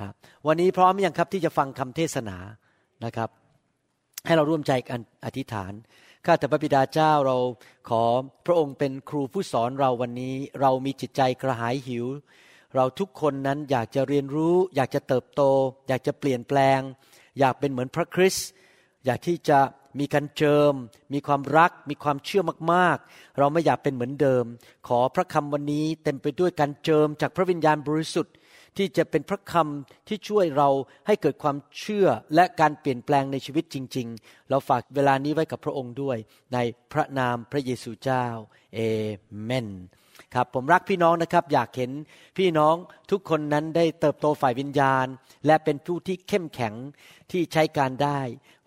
ครับวันนี้พร้อมยังครับที่จะฟังคำเทศนานะครับ ให้เราร่วมใจกันอธิษฐานข้าแต่พระบิดาเจ้าเราขอพระองค์เป็นครูผู้สอนเราวันนี้เรามีจิตใจกระหายหิว เราทุกคนนั้นอยากจะเรียนรู้ อยากจะเติบโต อยากจะเปลี่ยนแปลง อยากเป็นเหมือนพระคริสต์อยากที่จะ มีการเจิม มีความรัก มีความเชื่อมากๆ เราไม่อยากเป็นเหมือนเดิม ขอพระคำวันนี้เต็มไปด้วยการเจิมจากพระวิญญาณบริสุทธิ์ ที่จะเป็นพระคำที่ช่วยเราให้เกิดความเชื่อและการเปลี่ยนแปลงในชีวิตจริง ๆ เราฝากเวลานี้ไว้กับพระองค์ด้วย ในพระนามพระเยซูเจ้าเอเมน ครับผมรักพี่น้องนะครับ อยากเห็นพี่น้องทุกคนนั้นได้เติบโตฝ่ายวิญญาณ และเป็นผู้ที่เข้มแข็งที่ใช้การได้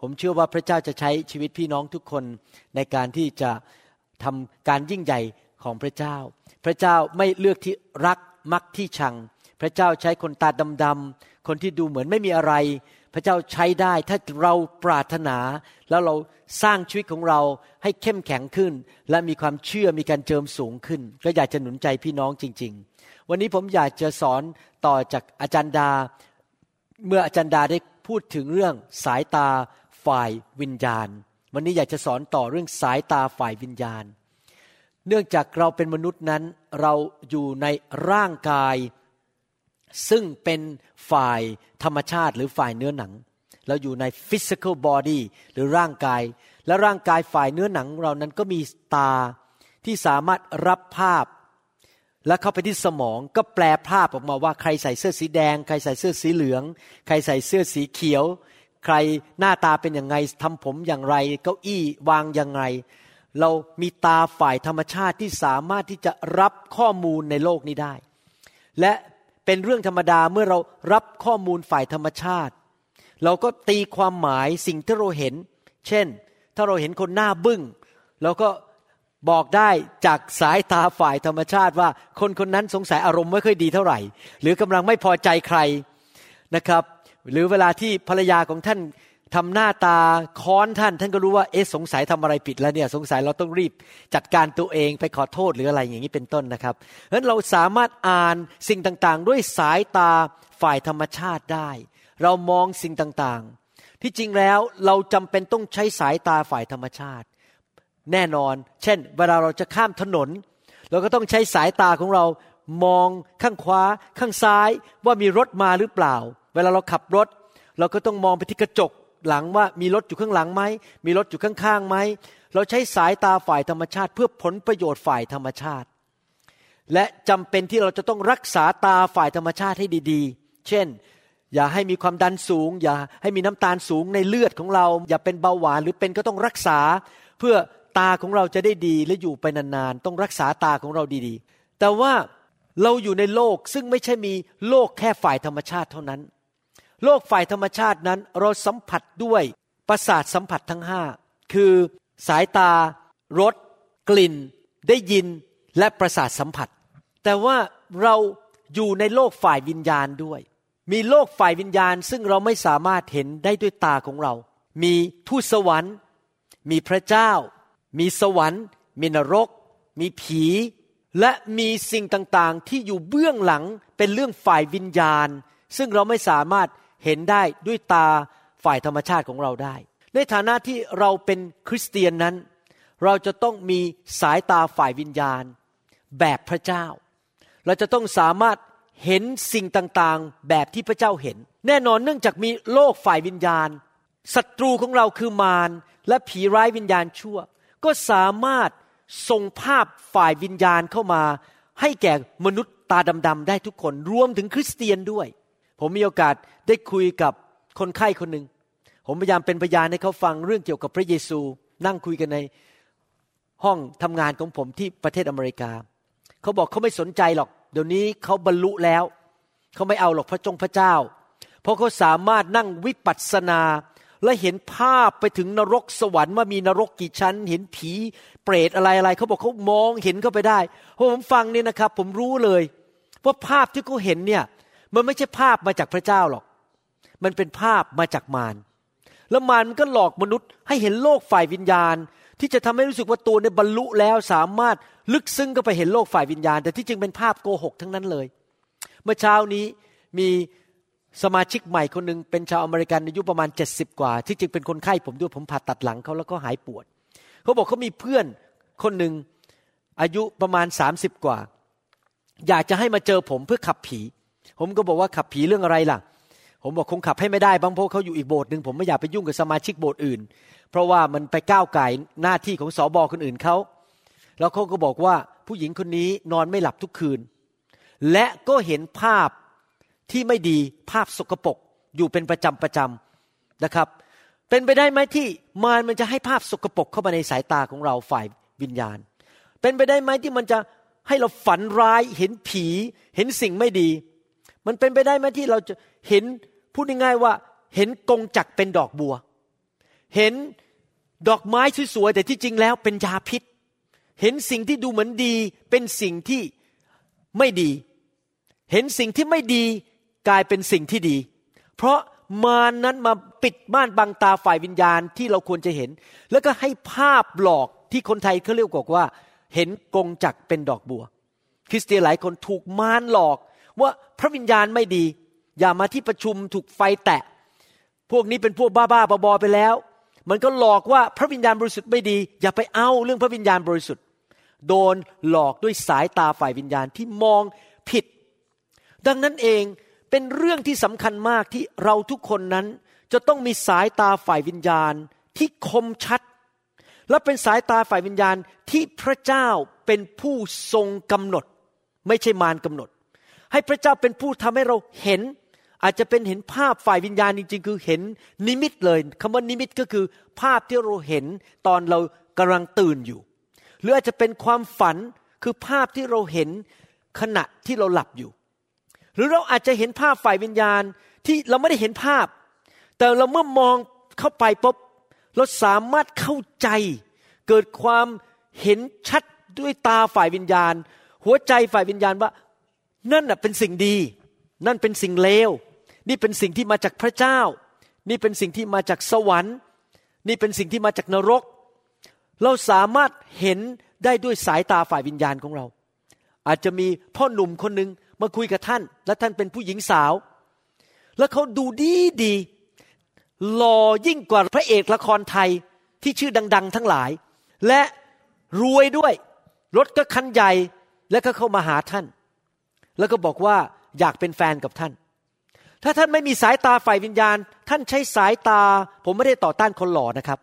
ผมเชื่อว่าพระเจ้าจะใช้ชีวิตพี่น้องทุกคนในการที่จะทำการยิ่งใหญ่ของพระเจ้า พระเจ้าไม่เลือกที่รักมักที่ชัง พระเจ้าใช้คนตาดำๆคนที่ดูเหมือนไม่มีอะไร พระเจ้าใช้ได้ถ้าเราปรารถนา แล้วเราสร้างชีวิตของเราให้เข้มแข็งขึ้น และมีความเชื่อมีการเจิมสูงขึ้น ก็อยากจะหนุนใจพี่น้องจริง ๆ วันนี้ผมอยากจะสอนต่อจากอาจารย์ดา เมื่ออาจารย์ดาได้พูดถึงเรื่องสายตาฝ่ายวิญญาณ วันนี้อยากจะสอนต่อเรื่องสายตาฝ่ายวิญญาณ เนื่องจากเราเป็นมนุษย์นั้น เราอยู่ในร่างกาย ซึ่งเป็นฝ่ายธรรมชาติหรือฝ่ายเนื้อหนัง เราอยู่ใน physical body หรือร่างกาย และร่างกายฝ่ายเนื้อหนังเรานั้นก็มีตาที่สามารถรับภาพ และเข้าไปที่สมองก็แปลภาพออกมาว่าใครใส่เสื้อสีแดง ใครใส่เสื้อสีเหลือง ใครใส่เสื้อสีเขียว ใครหน้าตาเป็นอย่างไงทำผมอย่างไรเก้าอี้วางอย่างไร เรามีตาฝ่ายธรรมชาติที่สามารถที่จะรับข้อมูลในโลกนี้ได้ และเป็นเรื่องธรรมดาเมื่อเรารับข้อมูลฝ่ายธรรมชาติ เราก็ตีความหมายสิ่งที่เราเห็น เช่น ถ้าเราเห็นคนหน้าบึง้งเราก็บอกได้จากสายตาฝ่ายธรรมชาติว่าคนคนนั้นสงสัยอารมณ์ไม่ค่อยดีเท่าไหร่ หรือกำลังไม่พอใจใครนะครับ หรือเวลาที่ภรรยาของท่านทำหน้าตาค้อนท่าน ท่านก็รู้ว่าเอ๊ะสงสัยทำอะไรผิดแล้วเนี่ยสงสัยเราต้องรีบจัดการตัวเองไปขอโทษหรืออะไรอย่างนี้เป็นต้นนะครับเพราะฉะนั้นเราสามารถอ่านสิ่งต่างๆ ด้วยสายตาฝ่ายธรรมชาติได้ เรามองสิ่งต่างๆ ที่จริงแล้วเราจำเป็นต้องใช้สายตาฝ่ายธรรมชาติ แน่นอน เช่น เวลาเราจะข้ามถนน เราก็ต้องใช้สายตาของเรามองข้างขวาข้างซ้ายว่ามีรถมาหรือเปล่า เวลาเราขับรถ เราก็ต้องมองไปที่กระจกหลังว่ามีรถอยู่ข้างหลังไหมมีรถอยู่ข้างๆไหมเราใช้สายตาฝ่ายธรรมชาติ เพื่อผลประโยชน์ฝ่ายธรรมชาติ และจำเป็นที่เราจะต้องรักษาตาฝ่ายธรรมชาติให้ดี ๆ เช่น อย่าให้มีความดันสูง อย่าให้มีน้ำตาลสูงในเลือดของเรา อย่าเป็นเบาหวานหรือเป็นก็ต้องรักษา เพื่อตาของเราจะได้ดีและอยู่ไปนานๆต้องรักษาตาของเราดีๆ แต่ว่าเราอยู่ในโลกซึ่งไม่ใช่มีโลกแค่ฝ่ายธรรมชาติเท่านั้น โลกฝ่ายธรรมชาตินั้นเราสัมผัสด้วยประสาทสัมผัสทั้งห้าคือสายตารสกลิ่น ได้ยินและประสาทสัมผัส แต่ว่าเราอยู่ในโลกฝ่ายวิญญาณด้วย มีโลกฝ่ายวิญญาณซึ่งเราไม่สามารถเห็นได้ด้วยตาของเรา มีทูตสวรรค์ มีพระเจ้า มีสวรรค์ มีนรก มีผี และมีสิ่งต่างๆ ที่อยู่เบื้องหลังเป็นเรื่องฝ่ายวิญญาณ ซึ่งเราไม่สามารถเห็นได้ด้วยตาฝ่ายธรรมชาติของเราได้ ในฐานะที่เราเป็นคริสเตียนนั้น เราจะต้องมีสายตาฝ่ายวิญญาณ แบบพระเจ้า เราจะต้องสามารถ เห็นสิ่งต่างๆ แบบที่พระเจ้าเห็น แน่นอนเนื่องจากมีโลกฝ่ายวิญญาณศัตรูของเราคือมารและผีร้ายวิญญาณชั่ว ก็สามารถส่งภาพฝ่ายวิญญาณเข้ามา ให้แก่มนุษย์ตาดำๆได้ทุกคนรวมถึงคริสเตียนด้วย ผมมีโอกาสได้คุยกับคนไข้คนหนึ่งผมพยายามเป็นพยานให้เขาฟังเรื่องเกี่ยวกับพระเยซู นั่งคุยกันในห้องทำงานของผมที่ประเทศอเมริกา เขาบอกเขาไม่สนใจหรอก เดี๋ยวนี้เขาบรรลุแล้ว เขาไม่เอาหรอกพระจงพระเจ้า เพราะเขาสามารถนั่งวิปัสสนาและเห็นภาพไปถึงนรกสวรรค์ว่ามีนรกกี่ชั้น เห็นผีเปรตอะไรอะไรเขาบอกเขามองเห็นเข้าไปได้พอผมฟังเนี่ยนะครับ ผมรู้เลยว่าภาพที่เขาเห็นเนี่ย มันไม่ใช่ภาพมาจากพระเจ้าหรอก มันเป็นภาพมาจากมารแล้วมารมันก็หลอกมนุษย์ให้เห็นโลกฝ่ายวิญญาณ ที่จะทำให้รู้สึกว่าตัวในบรรลุแล้วสามารถลึกซึ้งก็ไปเห็นโลกฝ่ายวิญญาณ แต่ที่จริงเป็นภาพโกหกทั้งนั้นเลย เมื่อเช้านี้มีสมาชิกใหม่คนหนึ่งเป็นชาวอเมริกันอายุประมาณ 70 กว่า ที่จริงเป็นคนไข้ผมด้วยผมผ่าตัดหลังเขาแล้วก็หายปวดเขาบอกเขามีเพื่อนคนหนึ่งอายุประมาณ 30 กว่า อยากจะให้มาเจอผมเพื่อขับผี ผมก็บอกว่าขับผีเรื่องอะไรล่ะ ผมบอกคงขับให้ไม่ได้บางพราะเขาอยู่อีกโบสถ์หนึ่งผมไม่อยากไปยุ่งกับสมาชิกโบสถ์อื่น เพราะว่ามันไปก้าวไก่หน้าที่ของสอบอคนอื่นเขาแล้วเขาก็บอกว่าผู้หญิงคนนี้นอนไม่หลับทุกคืน และก็เห็นภาพที่ไม่ดีภาพสกปรกอยู่เป็นประจำประจำนะครับ เป็นไปได้ไหมที่มารมันจะให้ภาพสกปรกเข้ามาในสายตาของเราฝ่ายวิญญาณ เป็นไปได้ไหมที่มันจะให้เราฝันร้ายเห็นผี เห็นสิ่งไม่ดี มันเป็นไปได้ไหมที่เราจะเห็น พูดง่ายๆว่าเห็นกงจักเป็นดอกบัว เห็นดอกไม้สวยๆแต่ที่จริงแล้วเป็นยาพิษ เห็นสิ่งที่ดูเหมือนดีเป็นสิ่งที่ไม่ดี เห็นสิ่งที่ไม่ดีกลายเป็นสิ่งที่ดี เพราะมานั้นมาปิดม่านบังตาฝ่ายวิญญาณที่เราควรจะเห็น แล้วก็ให้ภาพหลอกที่คนไทยเขาเรียกว่า เห็นกงจักเป็นดอกบัว คริสเตียนหลายคนถูกมารหลอกว่าพระวิญญาณไม่ดี อย่ามาที่ประชุมถูกไฟแตะ พวกนี้เป็นพวกบ้าๆบอๆไปแล้ว มันก็หลอกว่าพระวิญญาณบริสุทธิ์ไม่ดี อย่าไปเอาเรื่องพระวิญญาณบริสุทธิ์ โดนหลอกด้วยสายตาฝ่ายวิญญาณที่มองผิด ดังนั้นเองเป็นเรื่องที่สำคัญมากที่เราทุกคนนั้นจะต้องมีสายตาฝ่ายวิญญาณที่คมชัด และเป็นสายตาฝ่ายวิญญาณที่พระเจ้าเป็นผู้ทรงกำหนด ไม่ใช่มารกำหนด ให้พระเจ้าเป็นผู้ทำให้เราเห็น อาจจะเป็นเห็นภาพฝ่ายวิญญาณจริง ๆ คือเห็นนิมิตเลยคำว่านิมิตก็คือ ภาพที่เราเห็นตอนเรากำลังตื่นอยู่ หรืออาจจะเป็นความฝันคือภาพที่เราเห็นขณะที่เราหลับอยู่ หรือเราอาจจะเห็นภาพฝ่ายวิญญาณที่เราไม่ได้เห็นภาพ แต่เราเมื่อมองเข้าไปปุ๊บเราสามารถเข้าใจ เกิดความเห็นชัดด้วยตาฝ่ายวิญญาณ หัวใจฝ่ายวิญญาณว่านั่นเป็นสิ่งดี นั่นเป็นสิ่งเลว นี่เป็นสิ่งที่มาจากพระเจ้า นี่เป็นสิ่งที่มาจากสวรรค์ นี่เป็นสิ่งที่มาจากนรก เราสามารถเห็นได้ด้วยสายตาฝ่ายวิญญาณของเรา อาจจะมีพ่อหนุ่มคนหนึ่งมาคุยกับท่าน และท่านเป็นผู้หญิงสาว แล้วเขาดูดีดีหล่อยิ่งกว่าพระเอกละครไทยที่ชื่อดัง ๆ ทั้งหลาย และรวยด้วยรถก็คันใหญ่แล้วก็เข้ามาหาท่าน แล้วก็บอกว่า อยากเป็นแฟนกับท่าน ถ้าท่านไม่มีสายตาฝ่ายวิญญาณ ท่านใช้สายตา ผมไม่ได้ต่อต้านคนหล่อนะครับ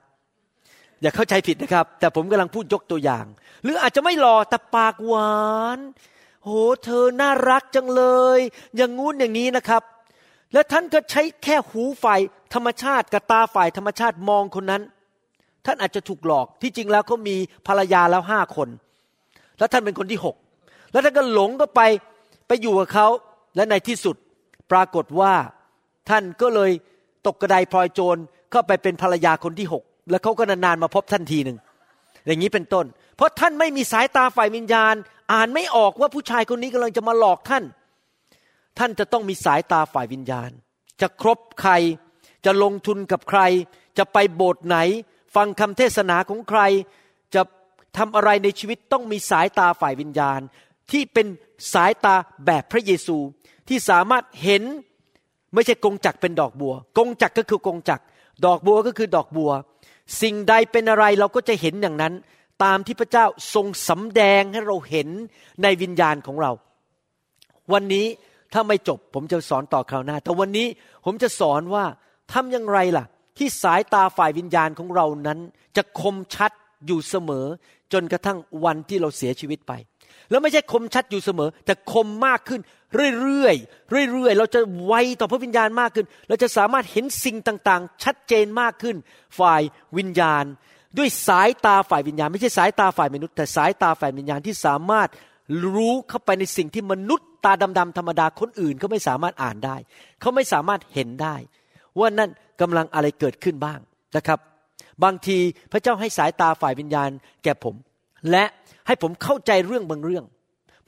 อย่าเข้าใจผิดนะครับ แต่ผมกำลังพูดยกตัวอย่าง หรืออาจจะไม่หล่อแต่ปากหวาน โหเธอน่ารักจังเลย อย่างงู้นอย่างนี้นะครับ แล้วท่านก็ใช้แค่หูฝ่ายธรรมชาติกับตาฝ่ายธรรมชาติมองคนนั้น ท่านอาจจะถูกหลอกที่จริงแล้วเขามีภรรยาแล้วห้าคน แล้วท่านเป็นคนที่หกแล้วท่านก็หลงก็ไปไปอยู่กับเขา และในที่สุดปรากฏว่าท่านก็เลยตกกระไดพลอยโจรเข้าไปเป็นภรรยาคนที่หกแล้วเขาก็นานๆมาพบท่านทีหนึ่งอย่างนี้เป็นต้น เพราะท่านไม่มีสายตาฝ่ายวิญญาณ อ่านไม่ออกว่าผู้ชายคนนี้กำลังจะมาหลอกท่าน ท่านจะต้องมีสายตาฝ่ายวิญญาณ จะครบใคร จะลงทุนกับใคร จะไปโบสถ์ไหน ฟังคำเทศนาของใคร จะทำอะไรในชีวิตต้องมีสายตาฝ่ายวิญญาณ ที่เป็น สายตาแบบพระเยซูที่สามารถเห็นไม่ใช่กงจักเป็นดอกบัว กงจักก็คือกงจักดอกบัวก็คือดอกบัว สิ่งใดเป็นอะไรเราก็จะเห็นอย่างนั้น ตามที่พระเจ้าทรงสำแดงให้เราเห็นในวิญญาณของเรา วันนี้ถ้าไม่จบผมจะสอนต่อคราวหน้า แต่วันนี้ผมจะสอนว่าทำอย่างไรล่ะ ที่สายตาฝ่ายวิญญาณของเรานั้น จะคมชัดอยู่เสมอ จนกระทั่งวันที่เราเสียชีวิตไป แล้วไม่ใช่คมชัดอยู่เสมอ แต่คมมากขึ้น เรื่อยๆเรื่อยๆเราจะไวต่อพระวิญญาณมากขึ้น เราจะสามารถเห็นสิ่งต่างๆ ชัดเจนมากขึ้น ฝ่ายวิญญาณ ด้วยสายตาฝ่ายวิญญาณ ไม่ใช่สายตาฝ่ายมนุษย์แต่สายตาฝ่ายวิญญาณที่สามารถรู้เข้าไปในสิ่งที่มนุษย์ตาดำๆธรรมดาคนอื่นเขาไม่สามารถอ่านได้ เขาไม่สามารถเห็นได้ ว่านั่นกำลังอะไรเกิดขึ้นบ้างนะครับ บางทีพระเจ้าให้สายตาฝ่ายวิญญาณแก่ผม และให้ผมเข้าใจเรื่องบางเรื่อง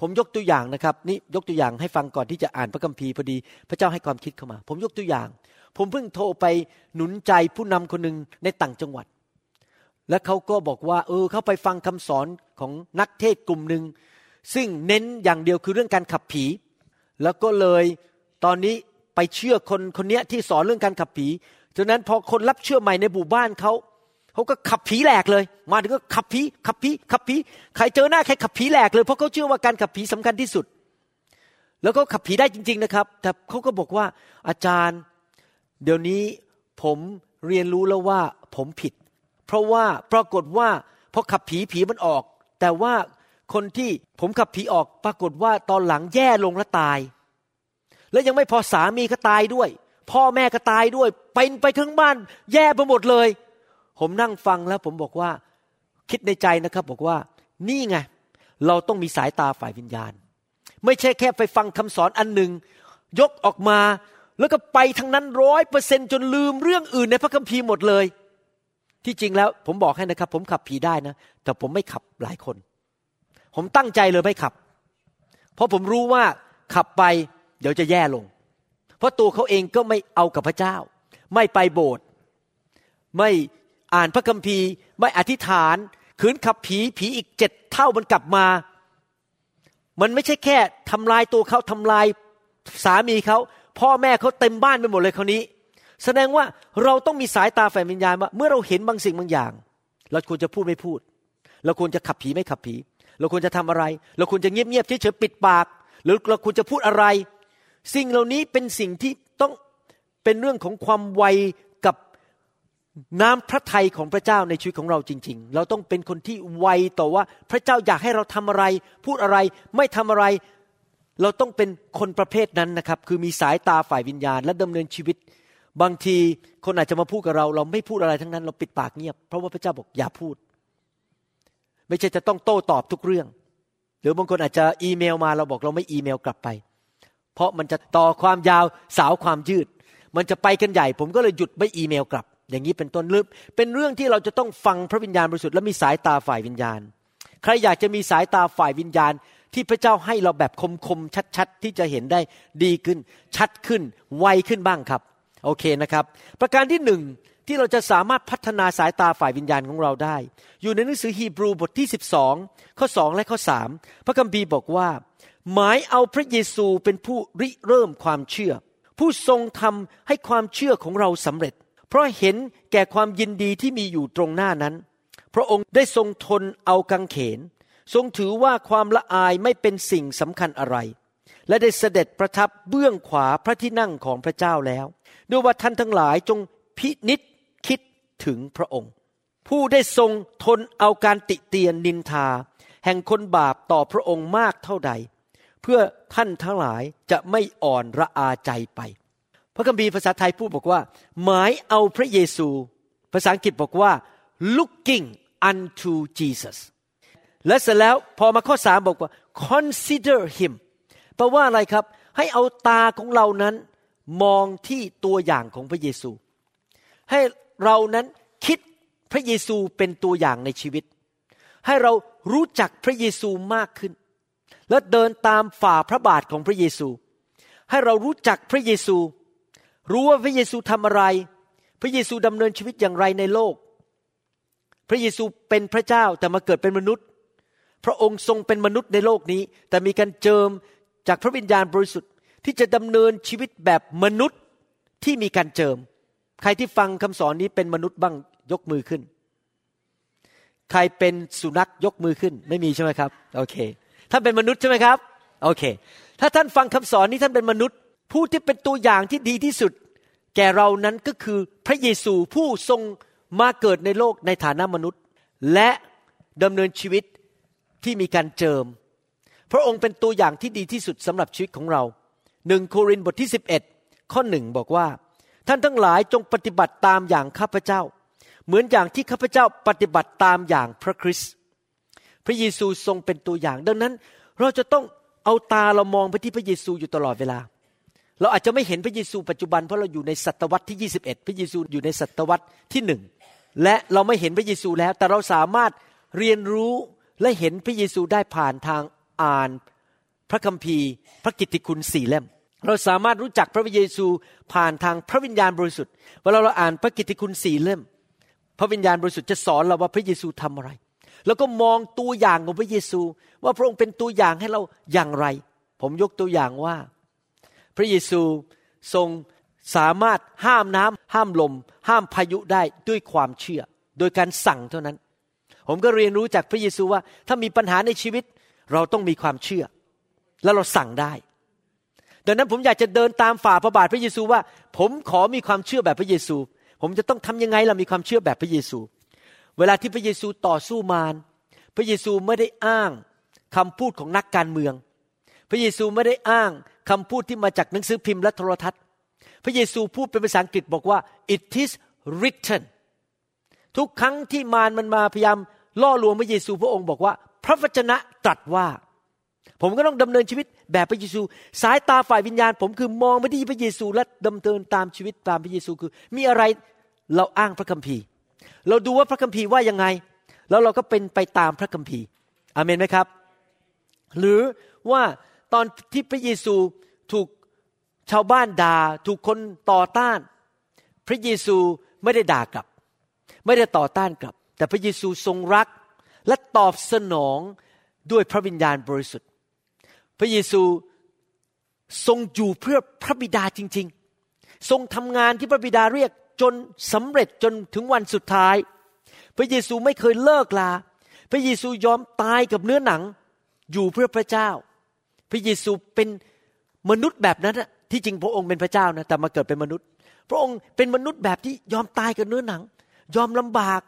ผมยกตัวอย่างนะครับนี่ยกตัวอย่างให้ฟังก่อนที่จะอ่านพระคัมภีร์พอดี พระเจ้าให้ความคิดเข้ามา ผมยกตัวอย่าง ผมเพิ่งโทรไปหนุนใจผู้นำคนหนึ่งในต่างจังหวัด และเขาก็บอกว่า เออเขาไปฟังคำสอนของนักเทศกลุ่มหนึ่งซึ่งเน้นอย่างเดียวคือเรื่องการขับผี แล้วก็เลยตอนนี้ไปเชื่อคนคนนี้ที่สอนเรื่องการขับผีฉะนั้นพอคนรับเชื่อใหม่ในหมู่บ้านเขา เขาก็ขับผีแหลกเลย มาถึงก็ขับผีขับผีขับผีใครเจอหน้าใครขับผีแหลกเลยเพราะเขาเชื่อว่าการขับผีสำคัญที่สุด แล้วก็ขับผีได้จริง ๆนะครับ แต่เขาก็บอกว่าอาจารย์ เดี๋ยวนี้ผมเรียนรู้แล้วว่าผมผิด เพราะว่าปรากฏว่าพอขับผีผีมันออก แต่ว่าคนที่ผมขับผีออกปรากฏว่าตอนหลังแย่ลงและตาย แล้วยังไม่พอสามีก็ตายด้วย พ่อแม่ก็ตายด้วยเป็นไปทั้งบ้าน แย่ไปหมดเลย ผมนั่งฟังแล้วผมบอกว่า คิดในใจนะครับ บอกว่า นี่ไง เราต้องมีสายตาฝ่ายวิญญาณ ไม่ใช่แค่ไปฟังคำสอนอันหนึ่งยกออกมา แล้วก็ไปทั้งนั้นร้อยเปอร์เซนจนลืมเรื่องอื่นในพระคัมภีร์หมดเลย ที่จริงแล้ว ผมบอกให้นะครับ ผมขับผีได้นะ แต่ผมไม่ขับหลายคน ผมตั้งใจเลยไม่ขับ เพราะผมรู้ว่าขับไปเดี๋ยวจะแย่ลง เพราะตัวเขาเองก็ไม่เอากับพระเจ้า ไม่ไปโบสถ์ไม่ อ่านพระคัมภีร์ไม่อธิษฐานขืนขับผีผีอีกเจ็ดเท่ามันกลับมา มันไม่ใช่แค่ทำลายตัวเขาทำลายสามีเขาพ่อแม่เขาเต็มบ้านไปหมดเลยคราวนี้ แสดงว่าเราต้องมีสายตาแฝงวิญญาณว่าเมื่อเราเห็นบางสิ่งบางอย่าง เราควรจะพูดไม่พูด เราควรจะขับผีไม่ขับผี เราควรจะทำอะไร เราควรจะเงียบเงียบเฉยๆปิดปาก หรือเราควรจะพูดอะไร สิ่งเหล่านี้เป็นสิ่งที่ต้องเป็นเรื่องของความไว น้ำพระทัยของพระเจ้าในชีวิตของเราจริง ๆ เราต้องเป็นคนที่ไวต่อว่าพระเจ้าอยากให้เราทำอะไร พูดอะไรไม่ทำอะไร เราต้องเป็นคนประเภทนั้นนะครับ คือมีสายตาฝ่ายวิญญาณ และดำเนินชีวิต บางทีคนอาจจะมาพูดกับเรา เราไม่พูดอะไรทั้งนั้น เราปิดปากเงียบ เพราะว่าพระเจ้าบอกอย่าพูด ไม่ใช่จะต้องโต้ตอบทุกเรื่อง หรือบางคนอาจจะอีเมลมาเราบอกเราไม่อีเมลกลับไป เพราะมันจะต่อความยาวสาวความยืด มันจะไปกันใหญ่ ผมก็เลยหยุดไม่อีเมลกลับ อย่างนี้เป็นต้นลึกเป็นเรื่องที่เราจะต้องฟังพระวิญญาณบริสุทธิ์และมีสายตาฝ่ายวิญญาณ ใครอยากจะมีสายตาฝ่ายวิญญาณ ที่พระเจ้าให้เราแบบคมๆชัดๆ ที่จะเห็นได้ดีขึ้น ชัดขึ้น ไวขึ้นบ้างครับ โอเคนะครับ ประการที่หนึ่งที่เราจะสามารถพัฒนาสายตาฝ่ายวิญญาณของเราได้ อยู่ในหนังสือฮีบรูบทที่ 12 ข้อ 2 และข้อ 3 พระคัมภีร์บอกว่า หมายเอาพระเยซูเป็นผู้ริเริ่มความเชื่อ ผู้ทรงทำให้ความเชื่อของเราสำเร็จ เพราะเห็นแก่ความยินดีที่มีอยู่ตรงหน้านั้น พระองค์ได้ทรงทนเอากังเขน ทรงถือว่าความละอายไม่เป็นสิ่งสำคัญอะไร และได้เสด็จประทับเบื้องขวาพระที่นั่งของพระเจ้าแล้วด้วยว่าท่านทั้งหลายจงพินิษคิดถึงพระองค์ ผู้ได้ทรงทนเอาการติเตียนนินทา แห่งคนบาปต่อพระองค์มากเท่าใด เพื่อท่านทั้งหลายจะไม่อ่อนระอาใจไป พระคัมภีร์ภาษาไทยพูดบอกว่า หมายเอาพระเยซู ภาษาอังกฤษบอกว่า looking unto Jesus และเสร็จแล้วพอมาข้อสามบอกว่า consider him แปลว่าอะไรครับ ให้เอาตาของเรานั้นมองที่ตัวอย่างของพระเยซู ให้เรานั้นคิดพระเยซูเป็นตัวอย่างในชีวิต ให้เรารู้จักพระเยซูมากขึ้น และเดินตามฝ่าพระบาทของพระเยซู ให้เรารู้จักพระเยซู รู้ว่าพระเยซูทำอะไร พระเยซูดำเนินชีวิตอย่างไรในโลก พระเยซูเป็นพระเจ้าแต่มาเกิดเป็นมนุษย์ พระองค์ทรงเป็นมนุษย์ในโลกนี้ แต่มีการเจิมจากพระวิญญาณบริสุทธิ์ที่จะดำเนินชีวิตแบบมนุษย์ที่มีการเจิม ใครที่ฟังคำสอนนี้เป็นมนุษย์บ้างยกมือขึ้น ใครเป็นสุนัขยกมือขึ้น ไม่มีใช่ไหมครับ โอเค ท่านเป็นมนุษย์ใช่ไหมครับ โอเค ถ้าท่านฟังคำสอนนี้ท่านเป็นมนุษย์ ผู้ที่เป็นตัวอย่างที่ดีที่สุด แก่เรานั้นก็คือพระเยซูผู้ทรงมาเกิดในโลกในฐานะมนุษย์ และดำเนินชีวิตที่มีการเจิม พระองค์เป็นตัวอย่างที่ดีที่สุดสำหรับชีวิตของเราหนึ่งโครินธ์บทที่ 11 ข้อหนึ่งบอกว่า ท่านทั้งหลายจงปฏิบัติตามอย่างข้าพเจ้า เหมือนอย่างที่ข้าพเจ้าปฏิบัติตามอย่างพระคริสต์พระเยซูทรงเป็นตัวอย่าง ดังนั้นเราจะต้องเอาตาเรามองไปที่พระเยซูอยู่ตลอดเวลา เราอาจจะไม่เห็นพระเยซูปัจจุบันเพราะเราอยู่ในศตวรรษที่ 21 พระเยซูอยู่ในศตวรรษที่หนึ่งและเราไม่เห็นพระเยซูแล้ว แต่เราสามารถเรียนรู้และเห็นพระเยซูได้ผ่านทางอ่านพระคัมภีร์ พระกิตติคุณสี่เล่ม เราสามารถรู้จักพระเยซูผ่านทางพระวิญญาณบริสุทธิ์เวลาเราอ่านพระกิตติคุณสี่เล่ม พระวิญญาณบริสุทธิ์จะสอนเราว่าพระเยซูทำอะไร แล้วก็มองตัวอย่างของพระเยซู ว่าพระองค์เป็นตัวอย่างให้เราอย่างไร ผมยกตัวอย่างว่า พระเยซูทรงสามารถห้ามน้ำห้ามลม ห้ามพายุได้ด้วยความเชื่อ โดยการสั่งเท่านั้น ผมก็เรียนรู้จากพระเยซูว่า ถ้ามีปัญหาในชีวิตเราต้องมีความเชื่อ แล้วเราสั่งได้ ดังนั้นผมอยากจะเดินตามฝ่าพระบาทพระเยซูว่า ผมขอมีความเชื่อแบบพระเยซู ผมจะต้องทำยังไงเรามีความเชื่อแบบพระเยซู เวลาที่พระเยซูต่อสู้มารพระเยซูไม่ได้อ้างคำพูดของนักการเมือง พระเยซูไม่ได้อ้าง คำพูดที่มาจากหนังสือพิมพ์และโทรทัศน์ พระเยซูพูดเป็นภาษาอังกฤษบอกว่า it is written ทุกครั้งที่มารมันมาพยายามล่อลวงพระเยซูพระองค์บอกว่า พระวจนะตรัสว่า ผมก็ต้องดำเนินชีวิตแบบพระเยซู สายตาฝ่ายวิญญาณ ผมคือมองไปที่พระเยซูและดำเนินตามชีวิตตามพระเยซูคือ มีอะไรเราอ้างพระคัมภีร์ เราดูว่าพระคัมภีร์ว่ายังไง แล้วเราก็เป็นไปตามพระคัมภีร์อเมนไหมครับ หรือว่า ตอนที่พระเยซูถูกชาวบ้านด่าถูกคนต่อต้าน พระเยซูไม่ได้ด่ากลับ ไม่ได้ต่อต้านกลับ แต่พระเยซูทรงรักและตอบสนองด้วยพระวิญญาณบริสุทธิ์ พระเยซูทรงอยู่เพื่อพระบิดาจริง ๆ ทรงทำงานที่พระบิดาเรียกจนสำเร็จจนถึงวันสุดท้าย พระเยซูไม่เคยเลิกลา พระเยซูยอมตายกับเนื้อหนัง อยู่เพื่อพระเจ้า พระเยซูเป็นมนุษย์แบบนั้นที่จริงพระองค์เป็นพระเจ้านะแต่มาเกิดเป็นมนุษย์ พระองค์เป็นมนุษย์แบบที่ยอมตายกับเนื้อหนัง ยอมลำบาก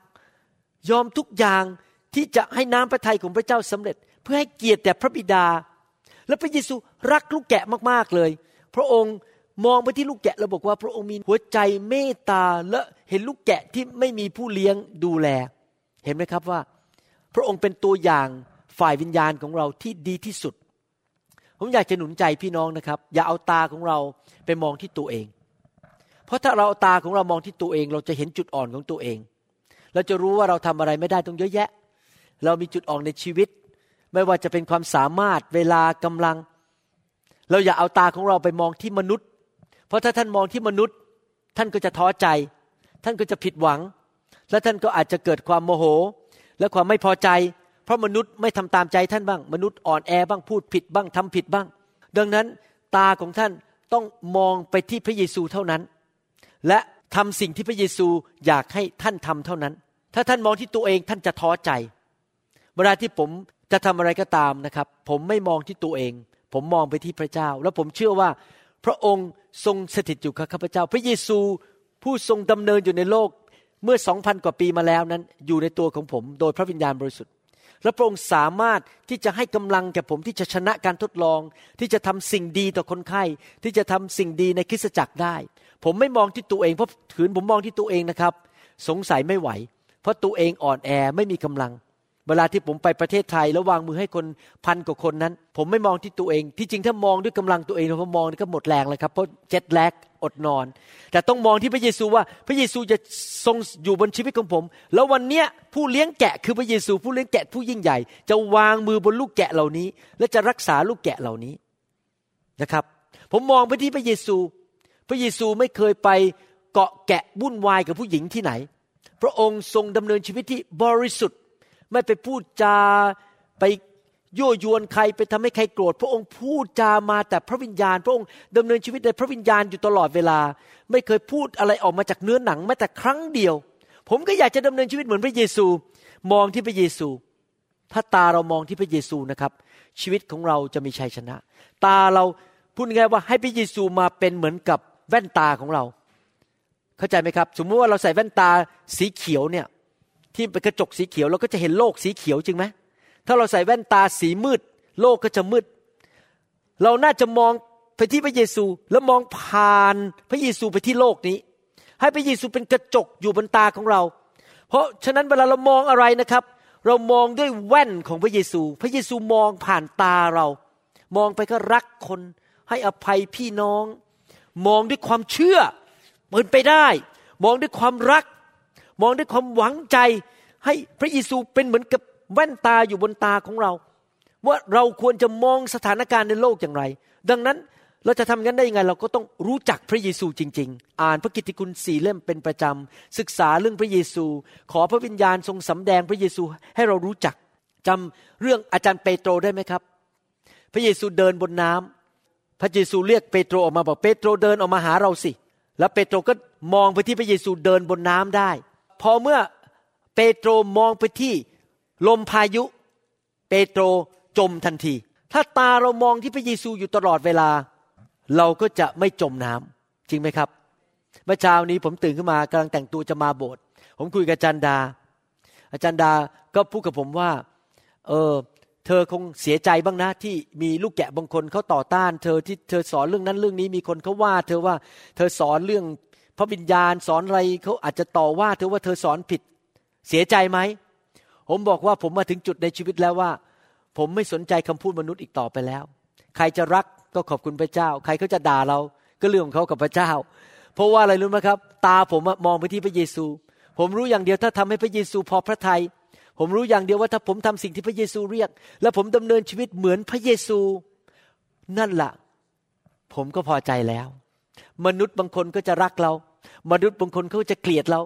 ยอมทุกอย่างที่จะให้น้ำพระทัยของพระเจ้าสำเร็จ เพื่อให้เกียรติแด่พระบิดา และพระเยซูรักลูกแกะมากๆเลย พระองค์มองไปที่ลูกแกะแล้วบอกว่าพระองค์มีหัวใจเมตตาและเห็นลูกแกะที่ไม่มีผู้เลี้ยงดูแล เห็นไหมครับว่า พระองค์เป็นตัวอย่างฝ่ายวิญญาณของเราที่ดีที่สุด ผมอยากจะหนุนใจพี่น้องนะครับ อย่าเอาตาของเราไปมองที่ตัวเอง เพราะถ้าเราเอาตาของเรามองที่ตัวเอง เราจะเห็นจุดอ่อนของตัวเอง เราจะรู้ว่าเราทำอะไรไม่ได้ต้องเยอะแยะ เรามีจุดอ่อนในชีวิต ไม่ว่าจะเป็นความสามารถเวลากำลัง เราอย่าเอาตาของเราไปมองที่มนุษย์ เพราะถ้าท่านมองที่มนุษย์ ท่านก็จะท้อใจ ท่านก็จะผิดหวัง และท่านก็อาจจะเกิดความโมโห และความไม่พอใจ เพราะมนุษย์ไม่ทำตามใจท่านบ้าง มนุษย์อ่อนแอบ้างพูดผิดบ้างทำผิดบ้าง ดังนั้นตาของท่านต้องมองไปที่พระเยซูเท่านั้น และทำสิ่งที่พระเยซูอยากให้ท่านทำเท่านั้น ถ้าท่านมองที่ตัวเองท่านจะท้อใจ เวลาที่ผมจะทำอะไรก็ตามนะครับ ผมไม่มองที่ตัวเอง ผมมองไปที่พระเจ้า แล้วผมเชื่อว่าพระองค์ทรงสถิตอยู่กับข้าพเจ้า พระเยซูผู้ทรงดำเนินอยู่ในโลกเมื่อสองพันกว่าปีมาแล้วนั้น อยู่ในตัวของผม โดยพระวิญญาณบริสุทธิ์ และพระองค์สามารถที่จะให้กำลังแก่ผมที่จะชนะการทดลอง ที่จะทำสิ่งดีต่อคนไข้ที่จะทำสิ่งดีในคริสตจักรได้ ผมไม่มองที่ตัวเองเพราะถืนผมมองที่ตัวเองนะครับ สงสัยไม่ไหว เพราะตัวเองอ่อนแอไม่มีกำลัง เวลาที่ผมไปประเทศไทยแล้ววางมือให้คนพันกว่าคนนั้น ผมไม่มองที่ตัวเอง ที่จริงถ้ามองด้วยกำลังตัวเองเรามองก็หมดแรงเลยครับเพราะเจ็ดแลก อดนอน แต่ต้องมองที่พระเยซูว่าพระเยซูจะทรงอยู่บนชีวิตของผม แล้ววันเนี้ยผู้เลี้ยงแกะคือพระเยซูผู้เลี้ยงแกะผู้ยิ่งใหญ่ จะวางมือบนลูกแกะเหล่านี้ และจะรักษาลูกแกะเหล่านี้นะครับ ผมมองไปที่พระเยซู พระเยซูไม่เคยไปเกาะแกะวุ่นวายกับผู้หญิงที่ไหน พระองค์ทรงดำเนินชีวิตที่บริสุทธิ์ ไม่ไปพูดจาไป ยั่วยวนใครไปทำให้ใครโกรธ พระองค์พูดจามาแต่พระวิญญาณ พระองค์ดำเนินชีวิตในพระวิญญาณอยู่ตลอดเวลา ไม่เคยพูดอะไรออกมาจากเนื้อหนังแม้แต่ครั้งเดียว ผมก็อยากจะดำเนินชีวิตเหมือนพระเยซู มองที่พระเยซู ถ้าตาเรามองที่พระเยซูนะครับ ชีวิตของเราจะมีชัยชนะ ตาเราพูดง่ายว่าให้พระเยซูมาเป็นเหมือนกับแว่นตาของเรา เข้าใจไหมครับ สมมติว่าเราใส่แว่นตาสีเขียวเนี่ยที่เป็นกระจกสีเขียวเราก็จะเห็นโลกสีเขียวจริงไหม ถ้าเราใส่แว่นตาสีมืด โลกก็จะมืด เราน่าจะมองไปที่พระเยซูแล้วมองผ่านพระเยซูไปที่โลกนี้ ให้พระเยซูเป็นกระจกอยู่บนตาของเรา เพราะฉะนั้นเวลาเรามองอะไรนะครับ เรามองด้วยแว่นของพระเยซู พระเยซูมองผ่านตาเรา มองไปก็รักคน ให้อภัยพี่น้อง มองด้วยความเชื่อเป็นไปได้ มองด้วยความรัก มองด้วยความหวังใจ ให้พระเยซูเป็นเหมือนกับ แว่นตาอยู่บนตาของเรา ว่าเราควรจะมองสถานการณ์ในโลกอย่างไร ดังนั้นเราจะทำงั้นได้ยังไง เราก็ต้องรู้จักพระเยซูจริง ๆ อ่านพระกิตติคุณสี่เล่มเป็นประจำศึกษาเรื่องพระเยซู ขอพระวิญญาณทรงสำแดงพระเยซูให้เรารู้จักจำเรื่องอาจารย์เปโตรได้ไหมครับ พระเยซูเดินบนน้ำพระเยซูเรียกเปโตรออกมาบอกเปโตรเดินออกมาหาเราสิ แล้วเปโตรก็มองไปที่พระเยซูเดินบนน้ำได้ พอเมื่อเปโตรมองไปที่ ลมพายุ เปโตรจมทันที ถ้าตาเรามองที่พระเยซูอยู่ตลอดเวลา เราก็จะไม่จมน้ำจริงไหมครับ เมื่อเช้านี้ผมตื่นขึ้นมากำลังแต่งตัวจะมาโบสถ์ผมคุยกับอาจารย์ดา อาจารย์ดาก็พูดกับผมว่า เออเธอคงเสียใจบ้างนะที่มีลูกแกะบางคนเขาต่อต้าน เธอที่เธอสอนเรื่องนั้นเรื่องนี้มีคนเขาว่า เธอว่าเธอสอนเรื่องพระวิญญาณสอนอะไรเขาอาจจะต่อว่า เธอว่าเธอสอนผิด เสียใจไหม ผมบอกว่าผมมาถึงจุดในชีวิตแล้วว่า ผมไม่สนใจคำพูดมนุษย์อีกต่อไปแล้ว ใครจะรักก็ขอบคุณพระเจ้า ใครเขาจะด่าเราก็เรื่องของเขากับพระเจ้า เพราะว่าอะไรรู้ไหมครับ ตาผมมองไปที่พระเยซู ผมรู้อย่างเดียวถ้าทำให้พระเยซูพอพระทยัยผมรู้อย่างเดียวว่าถ้าผมทำสิ่งที่พระเยซูเรียก แล้วผมดำเนินชีวิตเหมือนพระเยซู นั่นแหละผมก็พอใจแล้ว มนุษย์บางคนก็จะรักเรา มนุษย์บางคนเขาจะเกลียดเรา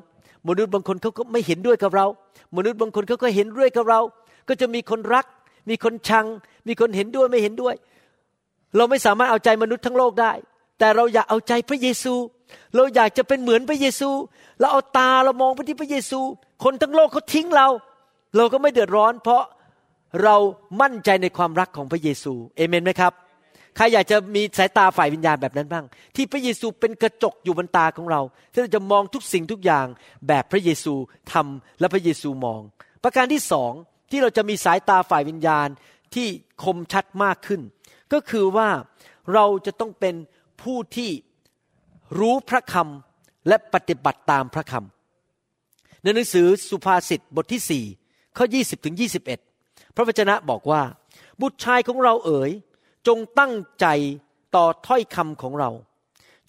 มนุษย์บางคนเขาก็ไม่เห็นด้วยกับเรา มนุษย์บางคนเขาก็เห็นด้วยกับเรา ก็จะมีคนรัก มีคนชัง มีคนเห็นด้วยไม่เห็นด้วย เราไม่สามารถเอาใจมนุษย์ทั้งโลกได้ แต่เราอยากเอาใจพระเยซู เราอยากจะเป็นเหมือนพระเยซู เราเอาตาเรามองไปที่พระเยซู คนทั้งโลกเขาทิ้งเรา เราก็ไม่เดือดร้อน เพราะเรามั่นใจในความรักของพระเยซู เอเมนไหมครับ ใครอยากจะมีสายตาฝ่ายวิญญาณแบบนั้นบ้าง ที่พระเยซูเป็นกระจกอยู่บนตาของเราที่เราจะมองทุกสิ่งทุกอย่างแบบพระเยซูทำและพระเยซูมอง ประการที่สองที่เราจะมีสายตาฝ่ายวิญญาณที่คมชัดมากขึ้น ก็คือว่าเราจะต้องเป็นผู้ที่รู้พระคำและปฏิบัติตามพระคำในหนังสือสุภาษิตบทที่สี่ข้อ 20ถึง21 พระวจนะบอกว่า บุตรชายของเราเอ๋ย จงตั้งใจต่อถ้อยคำของเรา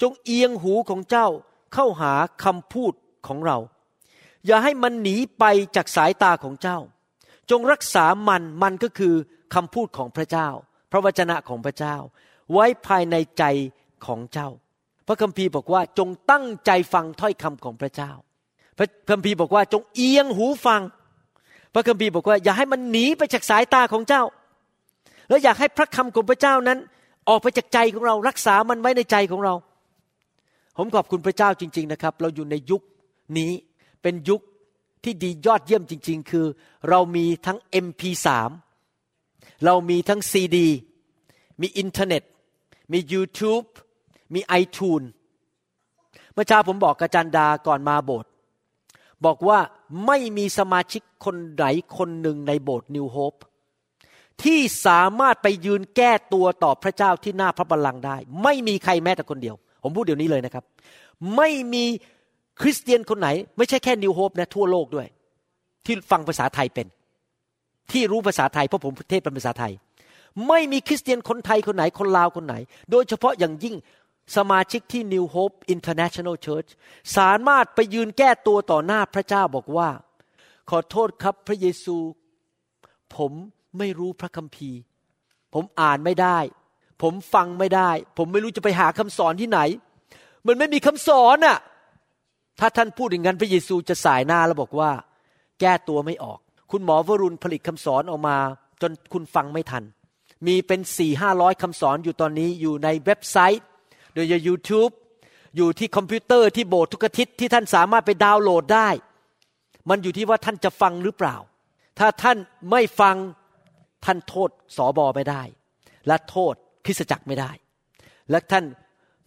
จงเอียงหูของเจ้าเข้าหาคำพูดของเรา อย่าให้มันหนีไปจากสายตาของเจ้า จงรักษามันมันก็คือคำพูดของพระเจ้า พระวจนะของพระเจ้า ไว้ภายในใจของเจ้า พระคัมภีร์บอกว่าจงตั้งใจฟังถ้อยคำของพระเจ้า พระคัมภีร์บอกว่าจงเอียงหูฟัง พระคัมภีร์บอกว่า อย่าให้มันหนีไปจากสายตาของเจ้า แล้วอยากให้พระคำของพระเจ้านั้น ออกไปจากใจของเรารักษามันไว้ในใจของเรา ผมขอบคุณพระเจ้าจริง ๆนะครับ เราอยู่ในยุคนี้เป็นยุคที่ดียอดเยี่ยมจริง ๆ คือ เรามีทั้ง MP3 เรามีทั้งซีดี มีอินเทอร์เน็ต มี YouTube มีไอทูนเมื่อเช้าผมบอกกาจันดาก่อนมาโบสถ์บอกว่าไม่มีสมาชิกคนไหนคนหนึ่งในโบสถ์นิวโฮป ที่สามารถไปยืนแก้ตัวต่อพระเจ้าที่หน้าพระบัลลังก์ได้ ไม่มีใครแม้แต่คนเดียว ผมพูดเดี๋ยวนี้เลยนะครับ ไม่มีคริสเตียนคนไหน ไม่ใช่แค่นิวโฮปนะทั่วโลกด้วย ที่ฟังภาษาไทยเป็น ที่รู้ภาษาไทยเพราะผมเทศเป็นภาษาไทย ไม่มีคริสเตียนคนไทยคนไหนคนลาวคนไหน โดยเฉพาะอย่างยิ่งสมาชิกที่ New Hope International Church สามารถไปยืนแก้ตัวต่อหน้าพระเจ้าบอกว่า ขอโทษครับพระเยซู ผม ไม่รู้พระคัมภีร์ ผมอ่านไม่ได้ ผมฟังไม่ได้ ผมไม่รู้จะไปหาคำสอนที่ไหน มันไม่มีคำสอนน่ะ ถ้าท่านพูดอย่างนั้นพระเยซูจะสายหน้าแล้วบอกว่า แก้ตัวไม่ออก คุณหมอวรุณผลิตคำสอนออกมา จนคุณฟังไม่ทัน มีเป็นสี่ห้าร้อยคำสอนอยู่ตอนนี้อยู่ในเว็บไซต์โดยยูทูบอยู่ที่คอมพิวเตอร์ที่โบสถ์ทุกอาทิตย์ที่ท่านสามารถไปดาวน์โหลดได้ มันอยู่ที่ว่าท่านจะฟังหรือเปล่า ถ้าท่านไม่ฟัง ท่านโทษสอบอไม่ได้ และโทษคริสจักรไม่ได้ และท่าน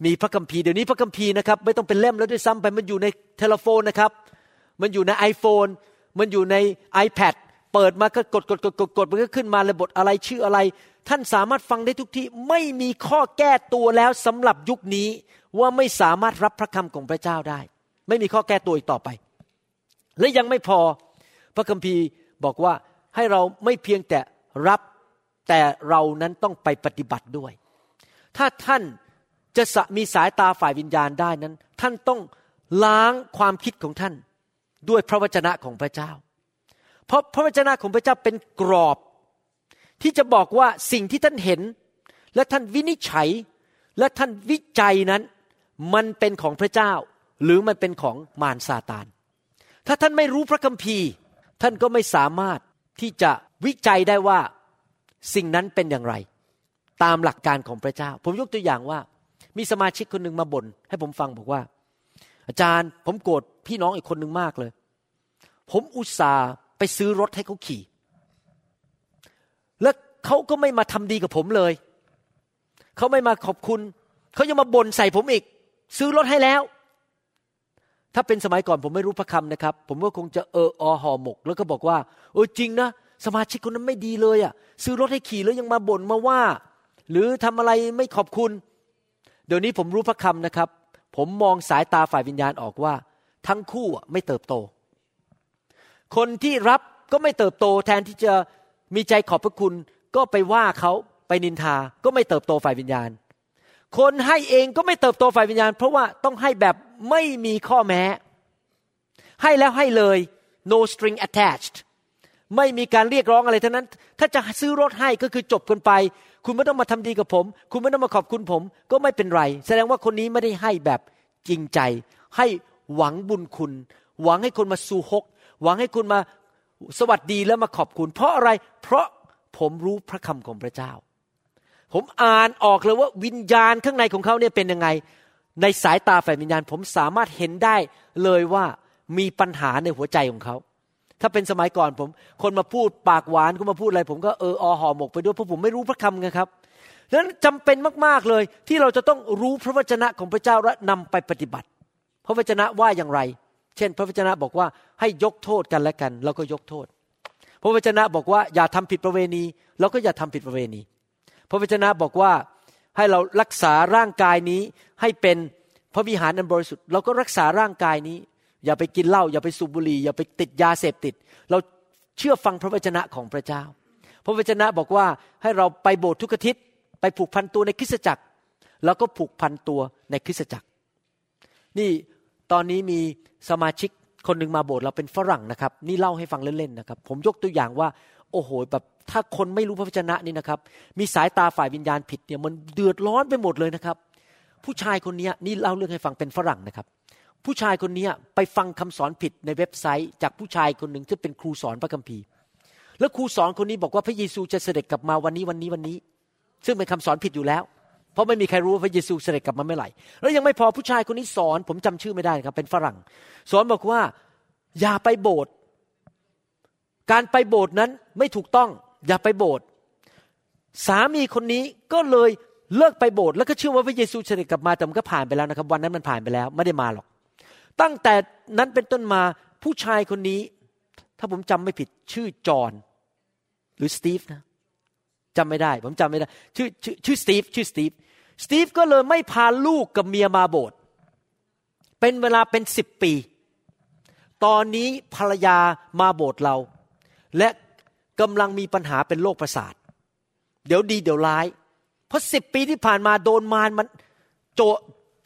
มีพระคัมภีร์เดี๋ยวนี้พระคัมภีร์นะครับไม่ต้องเป็นเล่มแล้วด้วยซ้ำไปมันอยู่ในโทรโฟนนะครับ มันอยู่ใน iPhone มันอยู่ใน iPad เปิดมาก็กดกดกดกดกดมันก็ขึ้นมาระบทอะไรชื่ออะไร ท่านสามารถฟังได้ทุกที่ไม่มีข้อแก้ตัวแล้วสำหรับยุคนี้ว่าไม่สามารถรับพระคำของพระเจ้าได้ ไม่มีข้อแก้ตัวอีกต่อไป และยังไม่พอพระคัมภีร์บอกว่าให้เราไม่เพียงแต่ รับแต่เรานั้นต้องไปปฏิบัติด้วย ถ้าท่านจะมีสายตาฝ่ายวิญญาณได้นั้น ท่านต้องล้างความคิดของท่านด้วยพระวจนะของพระเจ้า เพราะพระวจนะของพระเจ้าเป็นกรอบ ที่จะบอกว่าสิ่งที่ท่านเห็น และท่านวินิจฉัย และท่านวิจัยนั้น มันเป็นของพระเจ้า หรือมันเป็นของมารซาตาน ถ้าท่านไม่รู้พระคัมภีร์ ท่านก็ไม่สามารถ ที่จะวิจัยได้ว่าสิ่งนั้นเป็นอย่างไร ตามหลักการของพระเจ้า ผมยกตัวอย่างว่า มีสมาชิกคนหนึ่งมาบน่นให้ผมฟังบอกว่า อาจารย์ผมโกรธพี่น้องอีกคนหนึ่งมากเลย ผมอุตส่าห์ไปซื้อรถให้เขาขี่ แล้วเขาก็ไม่มาทำดีกับผมเลย เขาไม่มาขอบคุณ เขายังมาบ่นใส่ผมอีก ซื้อรถให้แล้ว ถ้าเป็นสมัยก่อนผมไม่รู้พระคำนะครับ ผมก็คงจะเอออห่อหมก แล้วก็บอกว่าเออจริงนะสมาชิกคนนั้นไม่ดีเลยอะ่ะ ซื้อรถให้ขี่แล้วยังมาบ่นมาว่า หรือทำอะไรไม่ขอบคุณ เดี๋ยวนี้ผมรู้พระคำนะครับ ผมมองสายตาฝ่ายวิญญาณออกว่า ทั้งคู่ไม่เติบโต คนที่รับก็ไม่เติบโต แทนที่จะมีใจขอบพระคุณ ก็ไปว่าเขาไปนินทาก็ไม่เติบโตฝ่ายวิญญาณ คนให้เองก็ไม่เติบโตฝ่ายวิญญาณ เพราะว่าต้องให้แบบ ไม่มีข้อแม้ ให้แล้วให้เลย no string attached ไม่มีการเรียกร้องอะไรทั้งนั้น ถ้าจะซื้อรถให้ก็คือจบกันไป คุณไม่ต้องมาทำดีกับผม คุณไม่ต้องมาขอบคุณผม ก็ไม่เป็นไร แสดงว่าคนนี้ไม่ได้ให้แบบจริงใจ ให้หวังบุญคุณ หวังให้คนมาสู่ฮก หวังให้คุณมาสวัสดีแล้วมาขอบคุณ เพราะอะไร เพราะผมรู้พระคำของพระเจ้า ผมอ่านออกเลยว่าวิญญาณข้างในของเขาเนี่ยเป็นยังไง ในสายตาฝ่ายวิญญาณผมสามารถเห็นได้เลยว่ามีปัญหาในหัวใจของเขา ถ้าเป็นสมัยก่อนผม คนมาพูดปากหวานก็มาพูดอะไร ผมก็เอออห่อหมกไปด้วยเพราะผมไม่รู้พระคำไงครับดังนั้นจำเป็นมากๆเลยที่เราจะต้องรู้พระวจนะของพระเจ้าและนำไปปฏิบัติ พระวจนะว่าอย่างไร เช่น พระวจนะบอกว่าให้ยกโทษกันและกันเราก็ยกโทษ พระวจนะบอกว่าอย่าทำผิดประเวณีเราก็อย่าทำผิดประเวณี พระวจนะบอกว่า ให้เรารักษาร่างกายนี้ให้เป็นพระวิหารอันบริสุทธิ์เราก็รักษาร่างกายนี้ อย่าไปกินเหล้าอย่าไปสูบบุหรี่อย่าไปติดยาเสพติด เราเชื่อฟังพระวจนะของพระเจ้า พระวจนะบอกว่าให้เราไปโบสถ์ทุกอาทิตย์ไปผูกพันตัวในคริสตจักร แล้วก็ผูกพันตัวในคริสตจักร นี่ตอนนี้มีสมาชิกคนหนึ่งมาโบสถ์เราเป็นฝรั่งนะครับ นี่เล่าให้ฟังเล่นๆนะครับ ผมยกตัวอย่างว่า โอ้โหแบบถ้าคนไม่รู้พระวจนะนี่นะครับ มีสายตาฝ่ายวิญญาณผิดเนี่ยมันเดือดร้อนไปหมดเลยนะครับ ผู้ชายคนนี้นี่เล่าเรื่องให้ฟังเป็นฝรั่งนะครับ ผู้ชายคนนี้ไปฟังคำสอนผิดในเว็บไซต์ จากผู้ชายคนหนึ่งที่เป็นครูสอนพระคัมภีร์ แล้วครูสอนคนนี้บอกว่าพระเยซูจะเสด็จกลับมาวันนี้วันนี้วันนี้ ซึ่งเป็นคำสอนผิดอยู่แล้ว เพราะไม่มีใครรู้ว่าพระเยซูเสด็จกลับมาเมื่อไหร่ แล้วยังไม่พอผู้ชายคนนี้สอน ผมจำชื่อไม่ได้ครับเป็นฝรั่ง สอนบอกว่าอย่าไปโบสถ์ การไปโบสถ์นั้นไม่ถูกต้อง อย่าไปโบสถ์สามีคนนี้ก็เลยเลิกไปโบสถ์แล้วก็เชื่อว่าพระเยซูเสด็จกลับมาแต่มันก็ผ่านไปแล้วนะครับ วันนั้นมันผ่านไปแล้วไม่ได้มาหรอก ตั้งแต่นั้นเป็นต้นมาผู้ชายคนนี้ ถ้าผมจำไม่ผิดชื่อจอห์นหรือสตีฟนะจำไม่ได้ ผมจำไม่ได้ชื่อชื่อชื่อสตีฟชื่อสตีฟสตีฟก็เลยไม่พาลูกกับเมียมาโบสถ์เป็นเวลาเป็นสิบปี ตอนนี้ภรรยามาโบสถ์เรา และกำลังมีปัญหาเป็นโรคประสาท เดี๋ยวดีเดี๋ยวร้าย เพราะสิบปีที่ผ่านมาโดนมารมันโจ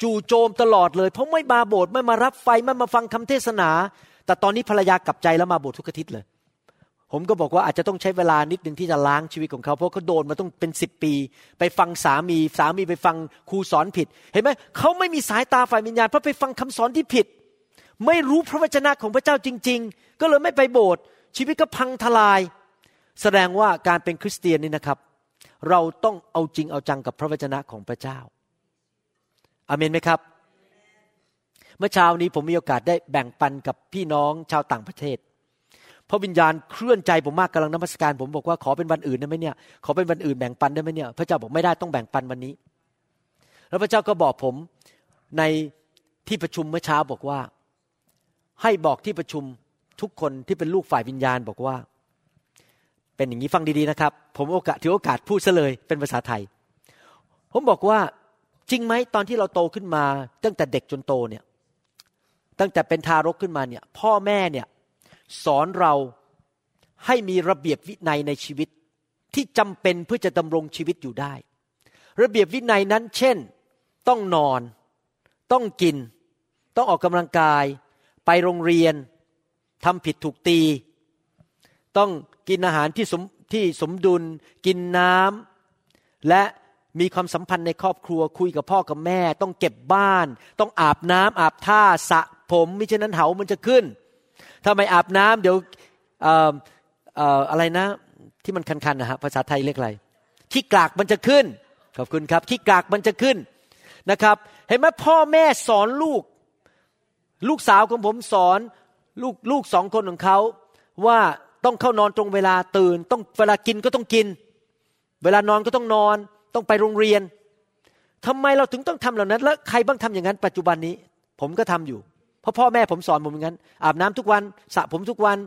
จู่โจมตลอดเลย เพราะไม่มาโบสถ์ไม่มารับไฟไม่มาฟังคำเทศนา แต่ตอนนี้ภรรยากลับใจแล้วมาโบสถ์ทุกอาทิตย์เลย ผมก็บอกว่าอาจจะต้องใช้เวลานิดหนึ่งที่จะล้างชีวิตของเขา เพราะเขาโดนมาต้องเป็นสิบปี ไปฟังสามีสามีไปฟังครูสอนผิด เห็นไหมเขาไม่มีสายตาฝ่ายวิญญาณเพราะไปฟังคำสอนที่ผิด ไม่รู้พระวจนะของพระเจ้าจริง ๆ ก็เลยไม่ไปโบสถ์ ชีวิตก็พังทลาย แสดงว่าการเป็นคริสเตียนนี่นะครับ เราต้องเอาจริงเอาจังกับพระวจนะของพระเจ้าอเมนไหมครับเมื่อเช้านี้ผมมีโอกาสได้แบ่งปันกับพี่น้องชาวต่างประเทศพระวิญญาณเคลื่อนใจผมมากกำลังนมัสการ ผมบอกว่าขอเป็นวันอื่นได้ไหมเนี่ยขอเป็นวันอื่นแบ่งปันได้ไหมเนี่ยพระเจ้าบอกไม่ได้ต้องแบ่งปันวันนี้ แล้วพระเจ้าก็บอกผมในที่ประชุมเมื่อเช้าบอกว่า ให้บอกที่ประชุม ทุกคนที่เป็นลูกฝ่ายวิญญาณบอกว่า เป็นอย่างนี้ฟังดีๆนะครับ ผมโอกาสถือโอกาสพูดซะเลยเป็นภาษาไทย ผมบอกว่าจริงไหมตอนที่เราโตขึ้นมา ตั้งแต่เด็กจนโตเนี่ย ตั้งแต่เป็นทารกขึ้นมาเนี่ย พ่อแม่เนี่ยสอนเราให้มีระเบียบวินัยในชีวิตที่จำเป็นเพื่อจะดำรงชีวิตอยู่ได้ ระเบียบวินัยนั้น เช่น ต้องนอน ต้องกิน ต้องออกกำลังกาย ไปโรงเรียน ทำผิดถูกตี ต้องกินอาหารที่สมที่สมดุล กินน้ำและมีความสัมพันธ์ในครอบครัวคุยกับพ่อกับแม่ ต้องเก็บบ้าน ต้องอาบน้ำอาบท่าสระผมมิฉะนั้นเหามันจะขึ้นถ้าไม่อาบน้ำเดี๋ยวอะไรนะ ที่มันคันๆนะฮะภาษาไทยเรียกอะไรขี้กากมันจะขึ้นขอบคุณครับขี้กากมันจะขึ้นนะครับ เห็นไหมพ่อแม่สอนลูก ลูกสาวของผมสอน ลูกลูกสองคนของเขาว่าต้องเข้านอนตรงเวลาตื่น ต้องเวลากินก็ต้องกิน เวลานอนก็ต้องนอน ต้องไปโรงเรียนทำไมเราถึงต้องทำเหล่านั้น แล้วใครบ้างทำอย่างนั้น ปัจจุบันนี้ ผมก็ทำอยู่เพราะพ่อแม่ผมสอนผมอย่างนั้น อาบน้ำทุกวันสระผมทุกวัน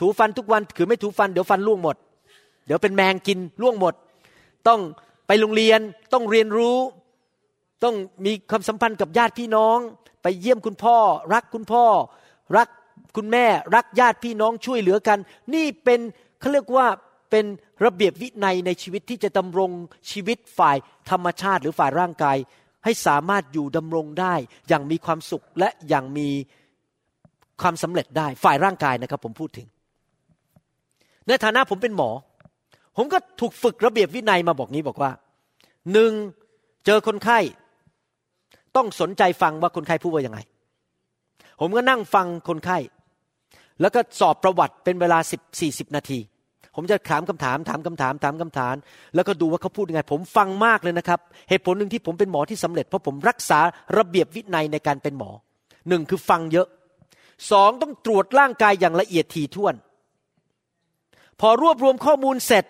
ถูฟันทุกวันคือไม่ถูฟันเดี๋ยวฟันร่วงหมด เดี๋ยวเป็นแมงกินร่วงหมด ต้องไปโรงเรียนต้องเรียนรู้ ต้องมีความสัมพันธ์กับญาติพี่น้อง ไปเยี่ยมคุณพ่อ รักคุณพ่อ รัก คุณแม่รักญาติพี่น้องช่วยเหลือกัน นี่เป็นเขาเรียกว่าเป็นระเบียบวินัยในชีวิตที่จะดำรงชีวิตฝ่ายธรรมชาติหรือฝ่ายร่างกาย ให้สามารถอยู่ดำรงได้อย่างมีความสุขและอย่างมีความสำเร็จได้ฝ่ายร่างกายนะครับผมพูดถึง ในฐานะผมเป็นหมอ ผมก็ถูกฝึกระเบียบวินัยมาบอกนี้บอกว่าหนึ่งเจอคนไข้ ต้องสนใจฟังว่าคนไข้พูดว่ายังไง ผมก็นั่งฟังคนไข้ แล้วก็สอบประวัติเป็นเวลาสิบสี่สิบนาที ผมจะถามคำถาม ถามคำถามถามคำถาม แล้วก็ดูว่าเขาพูดยังไง ผมฟังมากเลยนะครับ เหตุผลหนึ่งที่ผมเป็นหมอที่สำเร็จเพราะผมรักษาระเบียบวินัยในการเป็นหมอหนึ่งคือฟังเยอะสองต้องตรวจร่างกายอย่างละเอียดถี่ถ้วน พอรวบรวมข้อมูลเสร็จ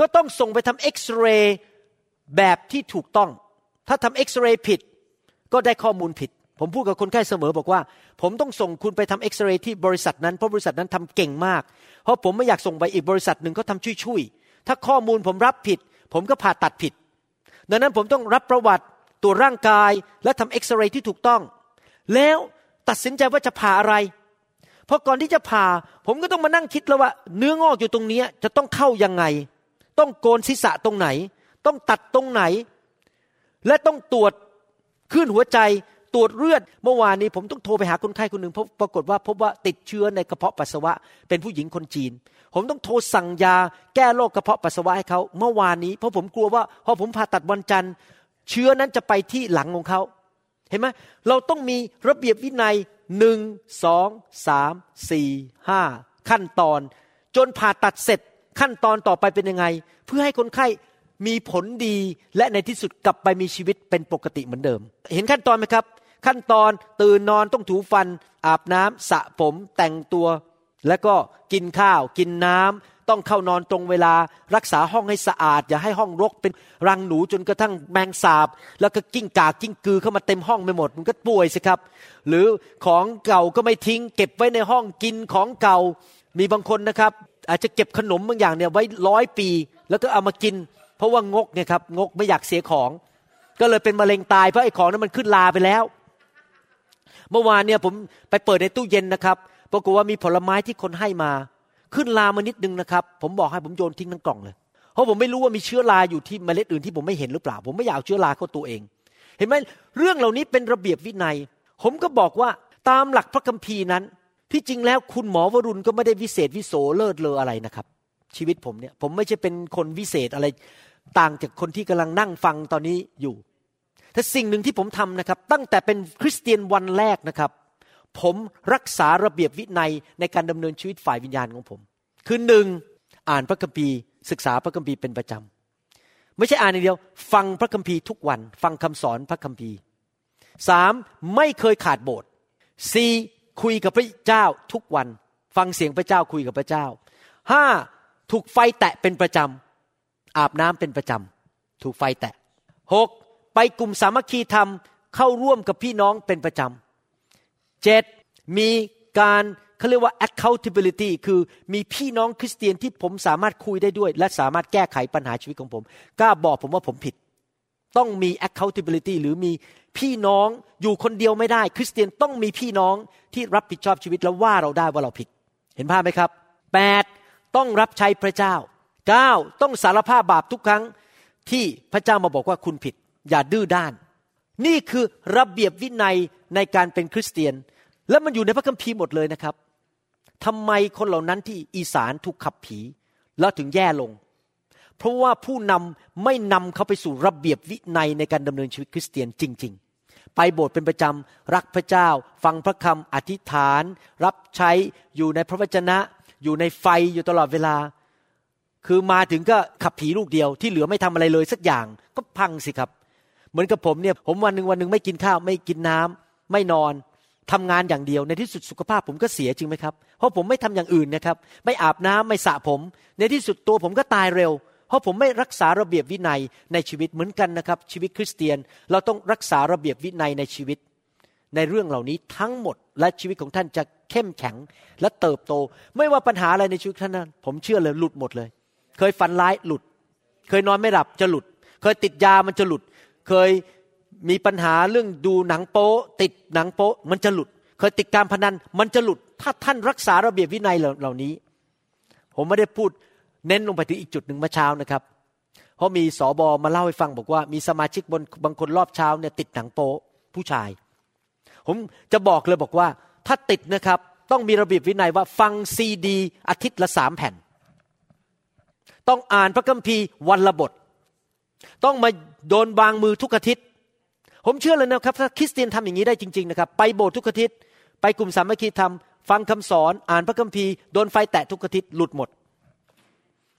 ก็ต้องส่งไปทำเอ็กซเรย์แบบที่ถูกต้อง ถ้าทำเอ็กซเรย์ผิด ก็ได้ข้อมูลผิด ผมพูดกับคนไข้เสมอบอกว่า ผมต้องส่งคุณไปทำเอ็กซเรย์ที่บริษัทนั้นเพราะบริษัทนั้นทำเก่งมาก เพราะผมไม่อยากส่งไปอีกบริษัทหนึ่งเขาทาช่วยๆถ้าข้อมูลผมรับผิด ผมก็ผ่าตัดผิด ดังนั้นผมต้องรับประวัติตัวร่างกายและทำเอ็กซเรย์ที่ถูกต้อง แล้วตัดสินใจว่าจะผ่าอะไร เพราะก่อนที่จะผ่า ผมก็ต้องมานั่งคิดแล้วว่า เนื้องอกอยู่ตรงนี้จะต้องเข้ายังไง ต้องโกนศีรษะตรงไหน ต้องตัดตรงไหน และต้องตรวจขึ้นหัวใจ ตรวจเลือดเมื่อวานนี้ผมต้องโทรไปหาคนไข้คนหนึ่งพบปรากฏว่าพบว่าติดเชื้อในกระเพาะปัสสาวะ เป็นผู้หญิงคนจีน ผมต้องโทรสั่งยาแก้โรคกระเพาะปัสสาวะให้เขาเมื่อวานนี้เพราะผมกลัวว่าพอผมผ่าตัดวันจันทร์ เชื้อนั้นจะไปที่หลังของเขาเห็นไหมเราต้องมีระเบียบวินัยหนึ่งสองสามสี่ห้าขั้นตอน จนผ่าตัดเสร็จขั้นตอนต่อไปเป็นยังไง เพื่อให้คนไข้มีผลดีและในที่สุดกลับไปมีชีวิตเป็นปกติเหมือนเดิม เห็นขั้นตอนไหมครับ ขั้นตอนตื่นนอนต้องถูฟัน อาบน้ำสระผมแต่งตัว แล้วก็กินข้าวกินน้ำต้องเข้านอนตรงเวลารักษาห้องให้สะอาด อย่าให้ห้องรกเป็นรังหนูจนกระทั่งแมงสาบ แล้วก็กิ้งกากกิ้งกือเข้ามาเต็มห้องไปหมด มันก็ป่วยสิครับ หรือของเก่าก็ไม่ทิ้ง เก็บไว้ในห้องกินของเก่ามีบางคนนะครับ อาจจะเก็บขนมบางอย่างเนี่ยไว้ร้อยปี แล้วก็เอามากิน เพราะว่างกเนี่ยครับงกไม่อยากเสียของ ก็เลยเป็นมะเร็งตายเพราะไอ้ของนั้นมันขึ้นลาไปแล้ว เมื่อวานเนี่ยผมไปเปิดในตู้เย็นนะครับปรากฏว่ามีผลไม้ที่คนให้มา ขึ้นลามานิดนึงนะครับ ผมบอกให้ผมโยนทิ้งทั้งกล่องเลย เพราะผมไม่รู้ว่ามีเชื้อราอยู่ที่เมล็ดอื่นที่ผมไม่เห็นหรือเปล่า ผมไม่อยากเชื้อราเข้าตัวเอง เห็นไหมเรื่องเหล่านี้เป็นระเบียบวินัย ผมก็บอกว่าตามหลักพระคัมภีร์นั้น ที่จริงแล้วคุณหมอวรุณก็ไม่ได้วิเศษวิโสเลิศเลออะไรนะครับ ชีวิตผมเนี่ยผมไม่ใช่เป็นคนวิเศษอะไรต่างจากคนที่กำลังนั่งฟังตอนนี้อยู่ แต่สิ่งหนึ่งที่ผมทำนะครับ ตั้งแต่เป็นคริสเตียนวันแรกนะครับ ผมรักษาระเบียบวินัยในการดำเนินชีวิตฝ่ายวิญญาณของผม คือหนึ่งอ่านพระคัมภีร์ ศึกษาพระคัมภีร์เป็นประจำไม่ใช่อ่านอย่างเดียว ฟังพระคัมภีร์ทุกวัน ฟังคำสอนพระคัมภีร์สามไม่เคยขาดโบสถ์สี่คุยกับพระเจ้าทุกวัน ฟังเสียงพระเจ้าคุยกับพระเจ้าห้าถูกไฟแตะเป็นประจำอาบน้ำเป็นประจำถูกไฟแตะหก ไปกลุ่มสามัคคีธรรมเข้าร่วมกับพี่น้องเป็นประจำเจ็ดมีการเขาเรียกว่า accountability คือมีพี่น้องคริสเตียนที่ผมสามารถคุยได้ด้วย และสามารถแก้ไขปัญหาชีวิตของผมกล้าบอกผมว่าผมผิด ต้องมี accountability หรือมีพี่น้องอยู่คนเดียวไม่ได้ คริสเตียนต้องมีพี่น้องที่รับผิดชอบชีวิตแล้วว่าเราได้ว่าเราผิด เห็นภาพไหมครับ 8. ต้องรับใช้พระเจ้า 9. ต้องสารภาพบาปทุกครั้งที่พระเจ้ามาบอกว่าคุณผิด อย่าดื้อด้าน นี่คือระเบียบวินัยในการเป็นคริสเตียน และมันอยู่ในพระคัมภีร์หมดเลยนะครับทำไมคนเหล่านั้นที่อีสานถูกขับผีแล้วถึงแย่ลง เพราะว่าผู้นำไม่นำเขาไปสู่ระเบียบวินัยในการดำเนินชีวิตคริสเตียนจริง ๆ ไปโบสถ์เป็นประจำรักพระเจ้า ฟังพระคำอธิษฐาน รับใช้อยู่ในพระวจนะ อยู่ในไฟอยู่ตลอดเวลา คือมาถึงก็ขับผีลูกเดียวที่เหลือไม่ทำอะไรเลยสักอย่างก็พังสิครับ เหมือนกับผมเนี่ยผมวันหนึ่งวันหนึ่งไม่กินข้าวไม่กินน้ำไม่นอนทำงานอย่างเดียวในที่สุดสุขภาพผมก็เสียจริงไหมครับ เพราะผมไม่ทำอย่างอื่นนะครับ ไม่อาบน้ำไม่สระผม ในที่สุดตัวผมก็ตายเร็ว เพราะผมไม่รักษาระเบียบวินัยในชีวิตเหมือนกันนะครับ ชีวิตคริสเตียนเราต้องรักษาระเบียบวินัยในชีวิต ในเรื่องเหล่านี้ทั้งหมดและชีวิตของท่านจะเข้มแข็งและเติบโต ไม่ว่าปัญหาอะไรในชีวิตท่านนั้น ผมเชื่อเลยหลุดหมดเลย เคยฝันร้ายหลุด เคยนอนไม่หลับจะหลุด เคยติดยามันจะหลุด เคยมีปัญหาเรื่องดูหนังโป๊ติดหนังโป๊มันจะหลุด เคยติดการพนันมันจะหลุด ถ้าท่านรักษาระเบียบวินัยเหล่านี้ ผมไม่ได้พูดเน้นลงไปถึงอีกจุดหนึ่งเมื่อเช้านะครับ เพราะมีสอบอมาเล่าให้ฟังบอกว่า มีสมาชิกบนบางคนรอบเช้าเนี่ยติดหนังโป๊ผู้ชาย ผมจะบอกเลยบอกว่า ถ้าติดนะครับ ต้องมีระเบียบวินัยว่าฟังซีดี อาทิตย์ละสามแผ่น ต้องอ่านพระคัมภีร์วันละบท ต้องมาโดนบางมือทุกอาทิตย์ ผมเชื่อเลยนะครับถ้าคริสเตียนทำอย่างนี้ได้จริง ๆนะครับ ไปโบสถ์ทุกอาทิตย์ ไปกลุ่มสามัคคีธรรม ฟังคำสอนอ่านพระคัมภีร์โดนไฟแตะทุกอาทิตย์หลุดหมด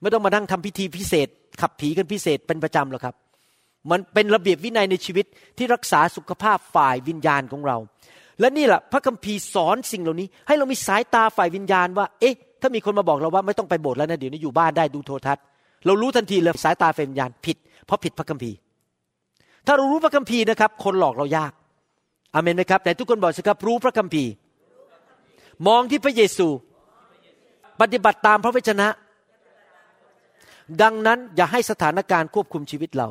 ไม่ต้องมานั่งทำพิธีพิเศษ ขับผีกันพิเศษเป็นประจำหรอกครับ มันเป็นระเบียบวินัยในชีวิตที่รักษาสุขภาพฝ่ายวิญญาณของเรา และนี่แหละพระคัมภีร์สอนสิ่งเหล่านี้ ให้เรามีสายตาฝ่ายวิญญาณว่า เอ๊ะ ถ้ามีคนมาบอกเราว่าไม่ต้องไปโบสถ์แล้วนะเดี๋ยวนี้อยู่บ้านได้ดูโทรทัศน์เรารู้ทันทีเลยสายตาฝ่ายวิญญาณผิด เพราะผิดพระคัมภีร์ ถ้าเรารู้พระคัมภีร์นะครับ คนหลอกเรายากอเมนไหมครับแต่ทุกคนบอกสิครับรู้พระคัมภีร์ มองที่พระเยซู ปฏิบัติตามพระวจนะ ดังนั้นอย่าให้สถานการณ์ควบคุมชีวิตเรา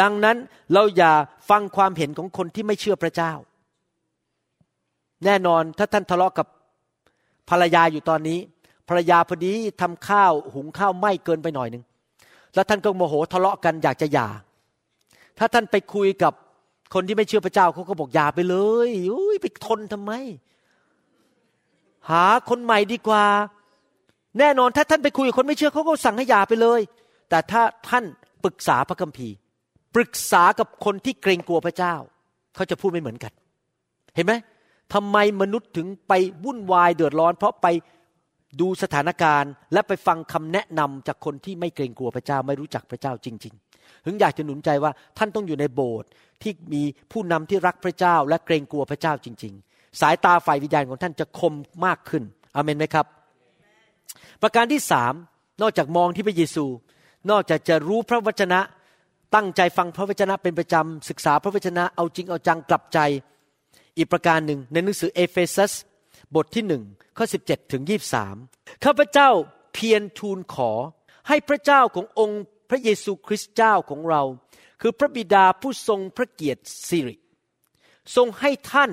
ดังนั้นเราอย่าฟังความเห็นของคนที่ไม่เชื่อพระเจ้า แน่นอนถ้าท่านทะเลาะกับภรรยาอยู่ตอนนี้ ภรรยาพอดีทำข้าวหุงข้าวไหม้เกินไปหน่อยหนึ่ง แล้วท่านก็โมโหทะเลาะกันอยากจะหย่า ถ้าท่านไปคุยกับคนที่ไม่เชื่อพระเจ้าเขาก็บอกอย่าไปเลยอุ้ยไปทนทำไม หาคนใหม่ดีกว่า แน่นอนถ้าท่านไปคุยกับคนไม่เชื่อเขาก็สั่งให้หย่าไปเลย แต่ถ้าท่านปรึกษาพระคัมภีร์ ปรึกษากับคนที่เกรงกลัวพระเจ้า เขาจะพูดไม่เหมือนกัน เห็นไหมทำไมมนุษย์ถึงไปวุ่นวายเดือดร้อน เพราะไป ดูสถานการณ์และไปฟังคำแนะนำจากคนที่ไม่เกรงกลัวพระเจ้าไม่รู้จักพระเจ้าจริง ๆ ถึงอยากจะหนุนใจว่าท่านต้องอยู่ในโบสถ์ที่มีผู้นำที่รักพระเจ้า และเกรงกลัวพระเจ้าจริง ๆ สายตาฝ่ายวิญญาณของท่านจะคมมากขึ้นอเมนไหมครับ ประการที่สามนอกจากมองที่พระเยซู นอกจากจะรู้พระวจนะ ตั้งใจฟังพระวจนะเป็นประจำศึกษาพระวจนะเอาจริงเอาจังกลับใจ อีกประการหนึ่งในหนังสือเอเฟซัส บทที่หนึ่งข้อสิบเจ็ดถึงยี่สามข้าพเจ้าเพียรทูลขอให้พระเจ้าขององค์พระเยซูคริสต์เจ้าของเรา คือพระบิดาผู้ทรงพระเกียรติสิริ ทรงให้ท่าน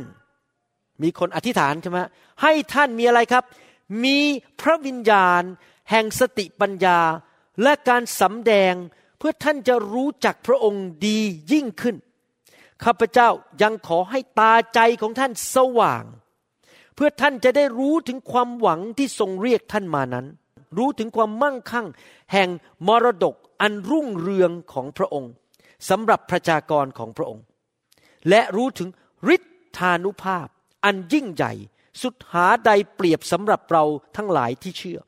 มีคนอธิษฐานใช่ไหมให้ท่านมีอะไรครับ มีพระวิญญาณ แห่งสติปัญญาและการสำแดงเพื่อท่านจะรู้จักพระองค์ดียิ่งขึ้น ข้าพเจ้ายังขอให้ตาใจของท่านสว่าง เพื่อท่านจะได้รู้ถึงความหวังที่ทรงเรียกท่านมานั้น รู้ถึงความมั่งคั่ง แห่งมรดกอันรุ่งเรืองของพระองค์สำหรับประชากรของพระองค์ และรู้ถึงฤทธานุภาพ อันยิ่งใหญ่ สุดหาใดเปรียบสำหรับเราทั้งหลายที่เชื่อ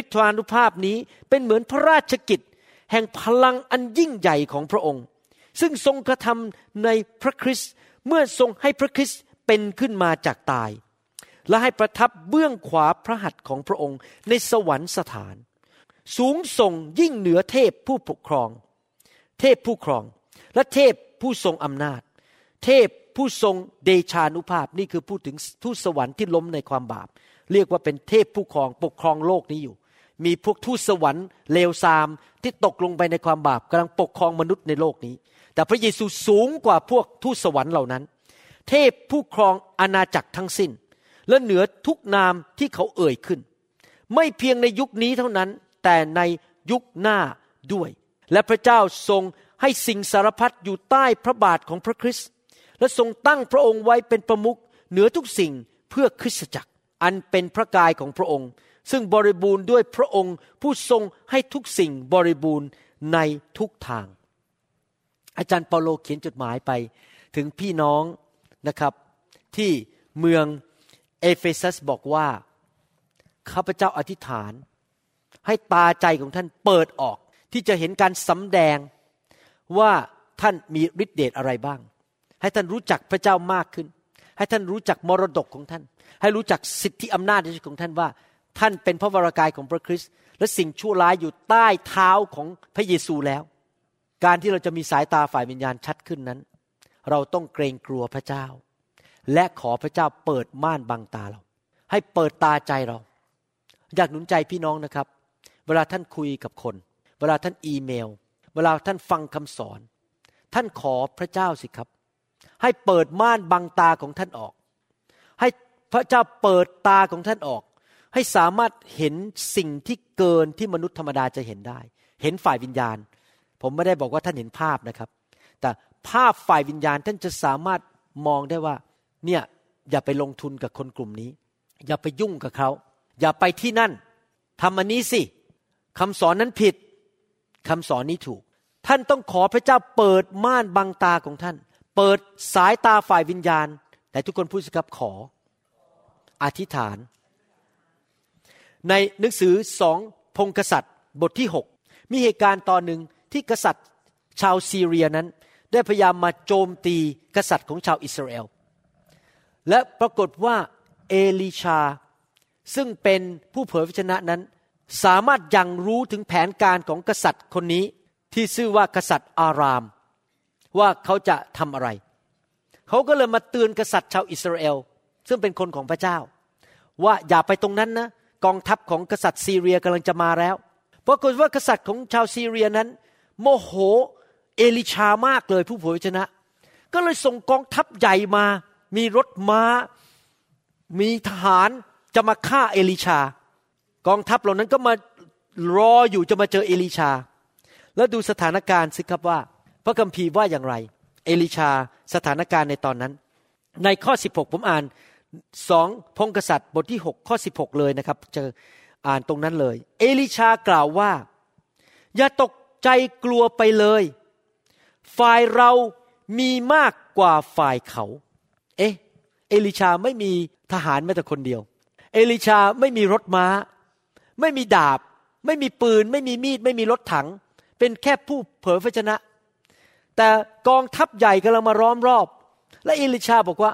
ฤทธานุภาพนี้เป็นเหมือนพระราชกิจ แห่งพลังอันยิ่งใหญ่ของพระองค์ ซึ่งทรงกระทำในพระคริสต์เมื่อทรงให้พระคริสต์เป็นขึ้นมาจากตาย และให้ประทับเบื้องขวาพระหัตถ์ของพระองค์ในสวรรคสถาน สูงส่งยิ่งเหนือเทพผู้ปกครอง เทพผู้ครอง และเทพผู้ทรงอำนาจ เทพผู้ทรงเดชานุภาพนี่คือพูดถึงทูตสวรรค์ที่ล้มในความบาป เรียกว่าเป็นเทพผู้ครองปกครองโลกนี้อยู่ มีพวกทูตสวรรค์เลวทรามที่ตกลงไปในความบาปกำลังปกครองมนุษย์ในโลกนี้ แต่พระเยซูสูงกว่าพวกทูตสวรรค์เหล่านั้น เทพผู้ครองอาณาจักรทั้งสิ้น และเหนือทุกนามที่เขาเอ่ยขึ้น ไม่เพียงในยุคนี้เท่านั้น แต่ในยุคหน้าด้วย และพระเจ้าทรงให้สิ่งสารพัดอยู่ใต้พระบาทของพระคริสต์และทรงตั้งพระองค์ไว้เป็นประมุขเหนือทุกสิ่งเพื่อคริสตจักร อันเป็นพระกายของพระองค์ ซึ่งบริบูรณ์ด้วยพระองค์ผู้ทรงให้ทุกสิ่งบริบูรณ์ในทุกทาง อาจารย์เปาโลเขียนจดหมายไปถึงพี่น้องนะครับ ที่เมือง เอเฟซัสบอกว่าข้าพเจ้าอธิษฐาน ให้ตาใจของท่านเปิดออก ที่จะเห็นการสำแดงว่าท่านมีฤทธิเดชอะไรบ้าง ให้ท่านรู้จักพระเจ้ามากขึ้น ให้ท่านรู้จักมรดกของท่าน ให้รู้จักสิทธิอำนาจในชีวิตของท่านว่า ท่านเป็นพระวรากายของพระคริสต์และสิ่งชั่วร้ายอยู่ใต้เท้าของพระเยซูแล้ว การที่เราจะมีสายตาฝ่ายวิญญาณชัดขึ้นนั้น เราต้องเกรงกลัวพระเจ้า และขอพระเจ้าเปิดม่านบังตาเรา ให้เปิดตาใจเรา อยากหนุนใจพี่น้องนะครับ เวลาท่านคุยกับคน เวลาท่านอีเมล เวลาท่านฟังคำสอน ท่านขอพระเจ้าสิครับ ให้เปิดม่านบังตาของท่านออก ให้พระเจ้าเปิดตาของท่านออก ให้สามารถเห็นสิ่งที่เกินที่มนุษย์ธรรมดาจะเห็นได้ เห็นฝ่ายวิญญาณ ผมไม่ได้บอกว่าท่านเห็นภาพนะครับ แต่ภาพฝ่ายวิญญาณท่านจะสามารถมองได้ว่า เนี่ยอย่าไปลงทุนกับคนกลุ่มนี้ อย่าไปยุ่งกับเขา อย่าไปที่นั่นทำอันนี้สิคำสอนนั้นผิดคำสอนนี้ถูก ท่านต้องขอพระเจ้าเปิดม่านบังตาของท่าน เปิดสายตาฝ่ายวิญญาณ แต่ทุกคนพูดสิครับขอ อธิษฐาน ในหนังสือสองพงกษัตริย์บทที่หกมีเหตุการณ์ตอนหนึ่งที่กษัตริย์ชาวซีเรียนั้น ได้พยายามมาโจมตีกษัตริย์ของชาวอิสราเอล และปรากฏว่าเอลิชา ซึ่งเป็นผู้เผยพระชนะนั้น สามารถยังรู้ถึงแผนการของกษัตริย์คนนี้ที่ชื่อว่ากษัตริย์อาราม ว่าเขาจะทำอะไร เขาก็เลยมาเตือนกษัตริย์ชาวอิสราเอล ซึ่งเป็นคนของพระเจ้า ว่าอย่าไปตรงนั้นนะกองทัพของกษัตริย์ซีเรียกำลังจะมาแล้วปรากฏว่ากษัตริย์ของชาวซีเรียนั้น โมโหเอลิชามากเลยผู้เผยพระวจนะ ก็เลยส่งกองทัพใหญ่มา มีรถม้า มีทหารจะมาฆ่าเอลิชา กองทัพเหล่านั้นก็มารออยู่จะมาเจอเอลิชา แล้วดูสถานการณ์สิครับว่า พระคัมภีร์ว่าอย่างไร เอลิชาสถานการณ์ในตอนนั้น ในข้อ 16 ผมอ่านสองพงกษัตริย์บทที่ 6 ข้อ 16 เลยนะครับ จะอ่านตรงนั้นเลย เอลิชากล่าวว่า อย่าตกใจกลัวไปเลย ฝ่ายเรามีมากกว่าฝ่ายเขา เอ๊ะ เอลิชาไม่มีทหารแม้แต่คนเดียว เอลิชาไม่มีรถม้า ไม่มีดาบ ไม่มีปืน ไม่มีมีด ไม่มีรถถัง เป็นแค่ผู้เผยพระชนะ แต่กองทัพใหญ่กำลังมาร้อมรอบ และเอลิชาบอกว่า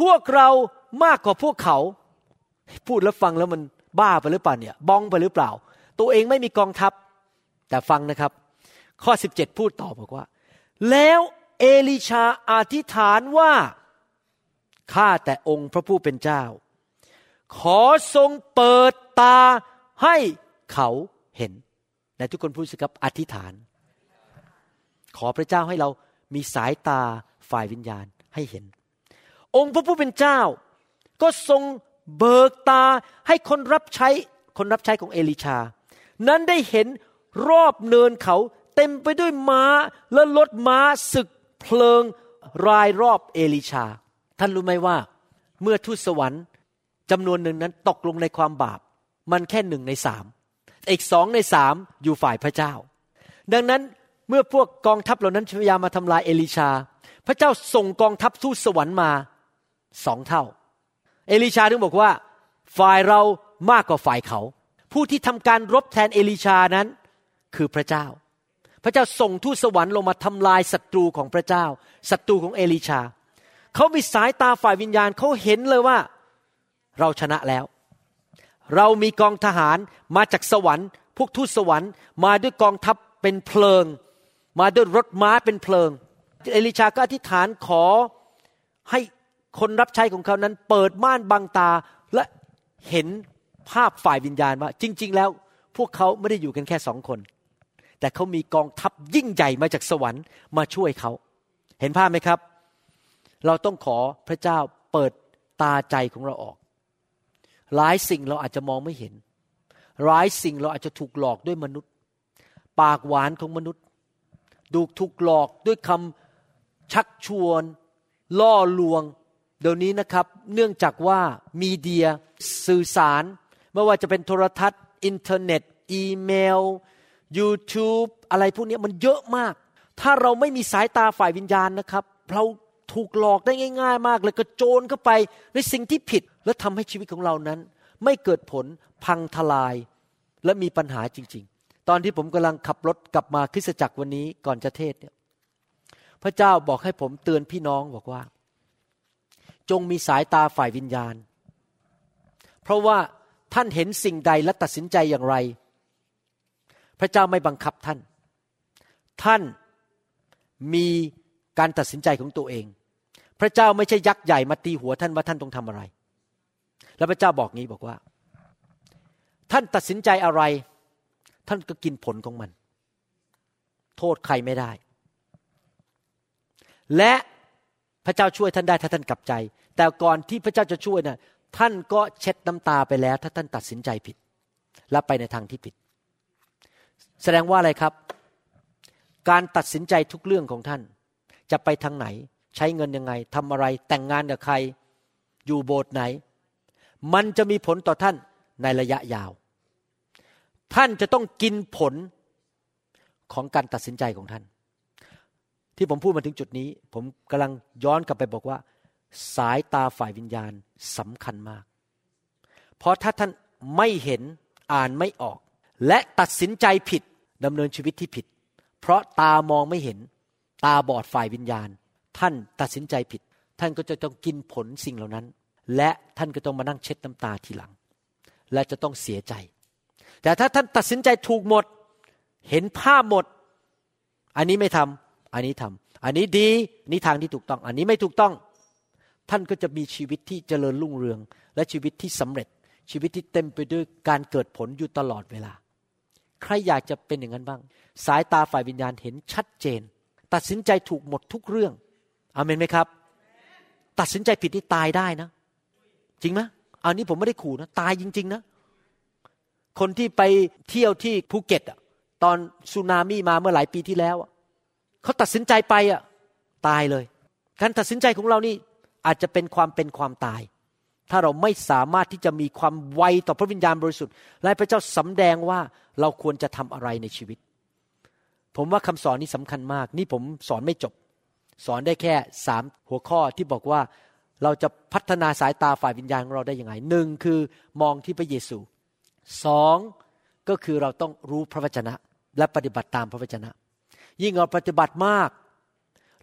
พวกเรามากกว่าพวกเขา พูดแล้วฟังแล้วมันบ้าไปหรือเปล่าเนี่ยบ้องไปหรือเปล่า ตัวเองไม่มีกองทัพ แต่ฟังนะครับ ข้อ 17 พูดต่อบอกว่า แล้วเอลิชาอธิษฐานว่า ข้าแต่องค์พระผู้เป็นเจ้า ขอทรงเปิดตาให้เขาเห็นแต่ทุกคนพูดสิครับอธิษฐาน ขอพระเจ้าให้เรามีสายตาฝ่ายวิญญาณให้เห็น องค์พระผู้เป็นเจ้า ก็ทรงเบิกตาให้คนรับใช้คนรับใช้ของเอลิชา นั้นได้เห็นรอบเนินเขาเต็มไปด้วยม้าและรถม้าศึกเพลิงรายรอบเอลิชา ท่านรู้ไหมว่า เมื่อทูตสวรรค์จำนวนหนึ่งนั้นตกลงในความบาป มันแค่หนึ่งในสามอีกสองในสามอยู่ฝ่ายพระเจ้า ดังนั้นเมื่อพวกกองทัพเหล่านั้นพยายามมาทำลายเอลิชา พระเจ้าส่งกองทัพทูตสวรรค์มาสองเท่า เอลิชาถึงบอกว่า ฝ่ายเรามากกว่าฝ่ายเขา ผู้ที่ทำการรบแทนเอลิชานั้นคือพระเจ้า พระเจ้าส่งทูตสวรรค์ลงมาทำลายศัตรูของพระเจ้าศัตรูของเอลิชา เขามีสายตาฝ่ายวิญญาณเขาเห็นเลยว่า เราชนะแล้ว เรามีกองทหารมาจากสวรรค์ พวกทูตสวรรค์ มาด้วยกองทัพเป็นเพลิง มาด้วยรถม้าเป็นเพลิง เอลิชาก็อธิษฐานขอให้คนรับใช้ของเขานั้น เปิดม่านบังตาและเห็นภาพฝ่ายวิญญาณว่า จริง ๆ แล้วพวกเขาไม่ได้อยู่กันแค่สองคน แต่เขามีกองทัพยิ่งใหญ่มาจากสวรรค์มาช่วยเขา เห็นภาพไหมครับ เราต้องขอพระเจ้าเปิดตาใจของเราออก หลายสิ่งเราอาจจะมองไม่เห็น หลายสิ่งเราอาจจะถูกหลอกด้วยมนุษย์ ปากหวานของมนุษย์ดูถูกหลอกด้วยคำชักชวน ล่อลวง เดี๋ยวนี้นะครับ เนื่องจากว่ามีเดียสื่อสาร ไม่ว่าจะเป็นโทรทัศน์ อินเทอร์เน็ต อีเมล YouTube อะไรพวกนี้มันเยอะมาก ถ้าเราไม่มีสายตาฝ่ายวิญญาณนะครับ เรา ถูกหลอกได้ง่าย ๆ มากเลยกระโจนเข้าไปในสิ่งที่ผิด และทำให้ชีวิตของเรานั้น ไม่เกิดผลพังทลายและมีปัญหาจริง ๆ ตอนที่ผมกำลังขับรถกลับมาคริสตจักรวันนี้ก่อนจะเทศเนี่ยพระเจ้าบอกให้ผมเตือนพี่น้องบอกว่า จงมีสายตาฝ่ายวิญญาณ เพราะว่าท่านเห็นสิ่งใดและตัดสินใจอย่างไร พระเจ้าไม่บังคับท่าน ท่านมีการตัดสินใจของตัวเอง พระเจ้าไม่ใช่ยักษ์ใหญ่มาตีหัวท่านว่าท่านต้องทำอะไร แล้วพระเจ้าบอกงี้บอกว่า ท่านตัดสินใจอะไร ท่านก็กินผลของมัน โทษใครไม่ได้ และพระเจ้าช่วยท่านได้ถ้าท่านกลับใจ แต่ก่อนที่พระเจ้าจะช่วยนะ่ะท่านก็เช็ดน้ำตาไปแล้ว ถ้าท่านตัดสินใจผิด และไปในทางที่ผิด แสดงว่าอะไรครับ การตัดสินใจทุกเรื่องของท่าน จะไปทางไหน ใช้เงินยังไงทำอะไรแต่งงานกับใคร อยู่โบสถ์ไหน มันจะมีผลต่อท่านในระยะยาว ท่านจะต้องกินผลของการตัดสินใจของท่าน ที่ผมพูดมาถึงจุดนี้ ผมกำลังย้อนกลับไปบอกว่า สายตาฝ่ายวิญญาณสำคัญมาก เพราะถ้าท่านไม่เห็นอ่านไม่ออก และตัดสินใจผิดดำเนินชีวิตที่ผิด เพราะตามองไม่เห็น ตาบอดฝ่ายวิญญาณ ท่านตัดสินใจผิด ท่านก็จะต้องกินผลสิ่งเหล่านั้น และท่านก็ต้องมานั่งเช็ดน้ำตาทีหลัง และจะต้องเสียใจ แต่ถ้าท่านตัดสินใจถูกหมด เห็นภาพหมด อันนี้ไม่ทำอันนี้ทำอันนี้ดีนี่ทางที่ถูกต้อง อันนี้ไม่ถูกต้อง ท่านก็จะมีชีวิตที่เจริญรุ่งเรือง และชีวิตที่สำเร็จ ชีวิตที่เต็มไปด้วยการเกิดผลอยู่ตลอดเวลา ใครอยากจะเป็นอย่างนั้นบ้าง สายตาฝ่ายวิญญาณเห็นชัดเจน ตัดสินใจถูกหมดทุกเรื่อง อเมนไหมครับ ตัดสินใจผิดนี่ตายได้นะ จริงไหมอันนี้ผมไม่ได้ขู่นะ ตายจริง ๆ นะ คนที่ไปเที่ยวที่ภูเก็ตอะ ตอนสึนามิมาเมื่อหลายปีที่แล้วเขาตัดสินใจไปอะ ตายเลย การตัดสินใจของเรานี่อาจจะเป็นความเป็นความตาย ถ้าเราไม่สามารถที่จะมีความไวต่อพระวิญญาณบริสุทธิ์และพระเจ้าสำแดงว่าเราควรจะทำอะไรในชีวิต ผมว่าคำสอนนี้สำคัญมาก นี่ผมสอนไม่จบ สอนได้แค่สามหัวข้อที่บอกว่าเราจะพัฒนาสายตาฝ่ายวิญญาณของเราได้ยังไงหนึ่งคือมองที่พระเยซูสองก็คือเราต้องรู้พระวจนะและปฏิบัติตามพระวจนะ ยิ่งเราปฏิบัติมาก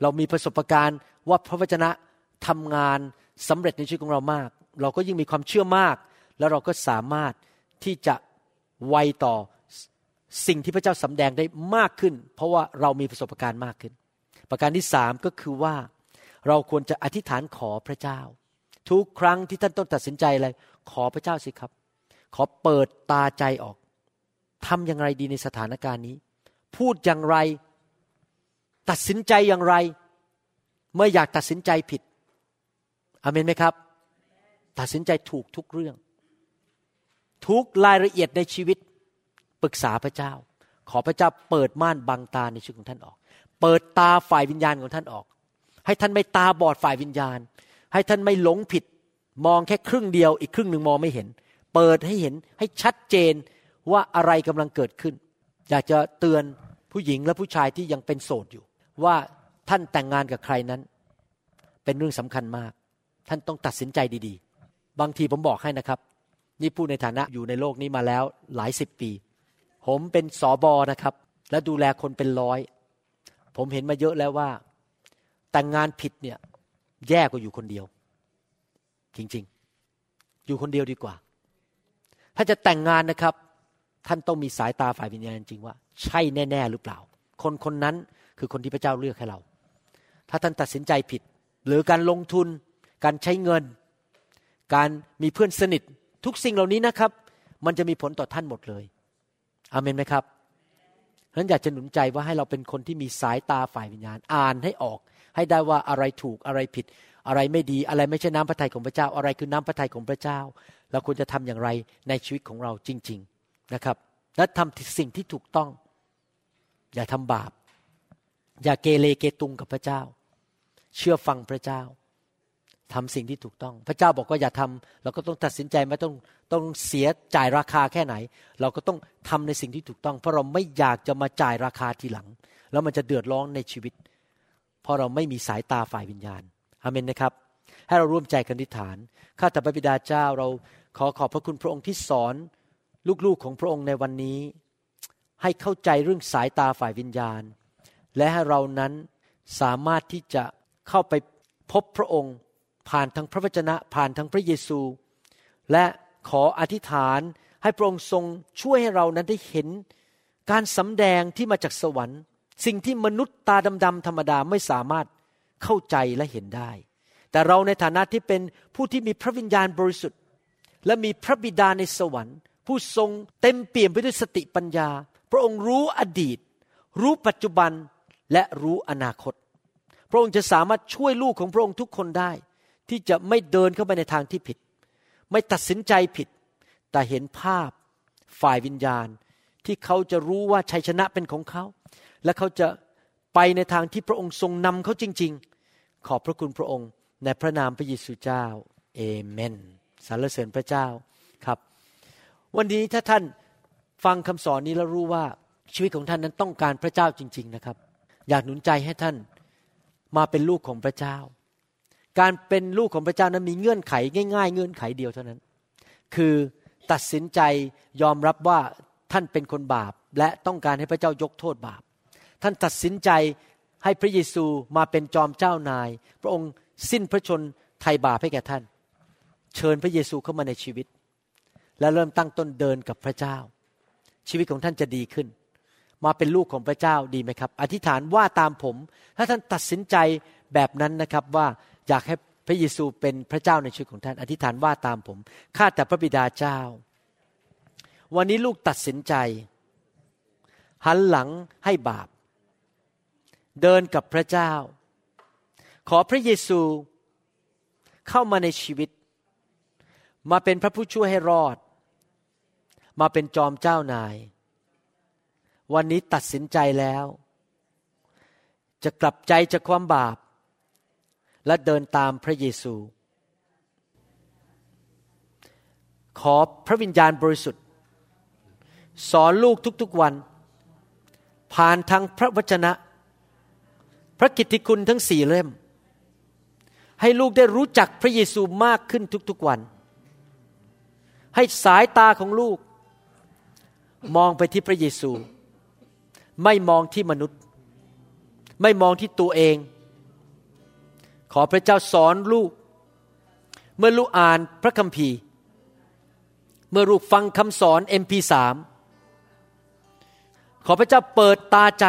เรามีประสบการณ์ว่าพระวจนะทำงานสำเร็จในชีวิตของเรามาก เราก็ยิ่งมีความเชื่อมาก แล้วเราก็สามารถที่จะไวต่อสิ่งที่พระเจ้าสำแดงได้มากขึ้น เพราะว่าเรามีประสบการณ์มากขึ้น ประการที่สามก็คือว่าเราควรจะอธิษฐานขอพระเจ้า ทุกครั้งที่ท่านต้องตัดสินใจอะไรขอพระเจ้าสิครับ ขอเปิดตาใจออกทำอย่างไรดีในสถานการณ์นี้ พูดอย่างไร ตัดสินใจอย่างไร เมื่ออยากตัดสินใจผิดอเมนไหมครับ ตัดสินใจถูกทุกเรื่อง ทุกรายละเอียดในชีวิตปรึกษาพระเจ้า ขอพระเจ้าเปิดม่านบังตาในชีวิตของท่านออก เปิดตาฝ่ายวิญญาณของท่านออก ให้ท่านไม่ตาบอดฝ่ายวิญญาณ ให้ท่านไม่หลงผิด มองแค่ครึ่งเดียว อีกครึ่งหนึ่งมองไม่เห็น เปิดให้เห็นให้ชัดเจนว่าอะไรกำลังเกิดขึ้น อยากจะเตือนผู้หญิงและผู้ชายที่ยังเป็นโสดอยู่ ว่าท่านแต่งงานกับใครนั้น เป็นเรื่องสำคัญมาก ท่านต้องตัดสินใจดีๆ บางทีผมบอกให้นะครับ นี่พูดในฐานะอยู่ในโลกนี้มาแล้วหลายสิบปี ผมเป็นสอบอนะครับ และดูแลคนเป็นร้อย ผมเห็นมาเยอะแล้วว่า แต่งงานผิดเนี่ย แย่กว่าอยู่คนเดียว จริงๆ อยู่คนเดียวดีกว่า ถ้าจะแต่งงานนะครับ ท่านต้องมีสายตาฝ่ายวิญญาณจริงว่า ใช่แน่ ๆ หรือเปล่า คนคนนั้นคือคนที่พระเจ้าเลือกให้เรา ถ้าท่านตัดสินใจผิด หรือการลงทุน การใช้เงิน การมีเพื่อนสนิท ทุกสิ่งเหล่านี้นะครับ มันจะมีผลต่อท่านหมดเลยอเมนไหมครับ นั้นอยากจะหนุนใจว่าให้เราเป็นคนที่มีสายตาฝ่ายวิญญาณอ่านให้ออก ให้ได้ว่าอะไรถูกอะไรผิด อะไรไม่ดีอะไรไม่ใช่น้ำพระทัยของพระเจ้า อะไรคือน้ำพระทัยของพระเจ้า เราควรจะทำอย่างไรในชีวิตของเราจริง ๆนะครับ และทำสิ่งที่ถูกต้อง อย่าทำบาป อย่าเกเรเกตุงกับพระเจ้า เชื่อฟังพระเจ้า ทำสิ่งที่ถูกต้อง พระเจ้าบอกว่าอย่าทำเราก็ต้องตัดสินใจไม่ต้องต้องเสียจ่ายราคาแค่ไหน เราก็ต้องทำในสิ่งที่ถูกต้อง เพราะเราไม่อยากจะมาจ่ายราคาทีหลัง แล้วมันจะเดือดร้อนในชีวิต เพราะเราไม่มีสายตาฝ่ายวิญญาณอเมนนะครับ ให้เราร่วมใจกันทิฐานข้าแต่พระบิดาเจ้าเราขอขอบพระคุณพระองค์ที่สอนลูกๆของพระองค์ในวันนี้ ให้เข้าใจเรื่องสายตาฝ่ายวิญญาณ และให้เรานั้นสามารถที่จะเข้าไปพบพระองค์ ผ่านทางพระวจนะผ่านทางพระเยซู และขออธิษฐานให้พระองค์ทรงช่วยให้เรานั้นได้เห็นการสำแดงที่มาจากสวรรค์ สิ่งที่มนุษย์ตาดำๆธรรมดาไม่สามารถเข้าใจและเห็นได้ แต่เราในฐานะที่เป็นผู้ที่มีพระวิญญาณบริสุทธิ์ และมีพระบิดาในสวรรค์ ผู้ทรงเต็มเปี่ยมไปด้วยสติปัญญา พระองค์รู้อดีต รู้ปัจจุบันและรู้อนาคต พระองค์จะสามารถช่วยลูกของพระองค์ทุกคนได้ ที่จะไม่เดินเข้าไปในทางที่ผิด ไม่ตัดสินใจผิด แต่เห็นภาพฝ่ายวิญญาณ ที่เขาจะรู้ว่าชัยชนะเป็นของเขา และเขาจะไปในทางที่พระองค์ทรงนำเขาจริง ๆ ขอบพระคุณพระองค์ ในพระนามพระเยซูเจ้าเอเมนสรรเสริญพระเจ้าครับ วันนี้ถ้าท่านฟังคำสอนนี้แล้วรู้ว่าชีวิตของท่านนั้นต้องการพระเจ้าจริง ๆนะครับ อยากหนุนใจให้ท่านมาเป็นลูกของพระเจ้า การเป็นลูกของพระเจ้านั้นมีเงื่อนไขง่ายๆ เงื่อนไขเดียวเท่านั้น คือตัดสินใจยอมรับว่าท่านเป็นคนบาป และต้องการให้พระเจ้ายกโทษบาป ท่านตัดสินใจให้พระเยซูมาเป็นจอมเจ้านาย พระองค์สิ้นพระชนไถ่บาปให้แก่ท่าน เชิญพระเยซูเข้ามาในชีวิต และเริ่มตั้งต้นเดินกับพระเจ้า ชีวิตของท่านจะดีขึ้น มาเป็นลูกของพระเจ้าดีไหมครับ อธิษฐานว่าตามผม ถ้าท่านตัดสินใจแบบนั้นนะครับว่า อยากให้พระเยซูเป็นพระเจ้าในชีวิตของท่าน อธิษฐานว่าตามผมข้าแต่พระบิดาเจ้า วันนี้ลูกตัดสินใจ หันหลังให้บาป เดินกับพระเจ้า ขอพระเยซูเข้ามาในชีวิต มาเป็นพระผู้ช่วยให้รอด มาเป็นจอมเจ้านาย วันนี้ตัดสินใจแล้ว จะกลับใจจากความบาป และเดินตามพระเยซู ขอพระวิญญาณบริสุทธิ์ สอนลูกทุกๆวัน ผ่านทางพระวจนะ พระกิตติคุณทั้งสี่เล่ม ให้ลูกได้รู้จักพระเยซูมากขึ้นทุกๆวัน ให้สายตาของลูก มองไปที่พระเยซู ไม่มองที่มนุษย์ ไม่มองที่ตัวเอง ขอพระเจ้าสอนลูก เมื่อลูกอ่านพระคัมภีร์ เมื่อลูกฟังคำสอน MP3 ขอพระเจ้าเปิดตาใจ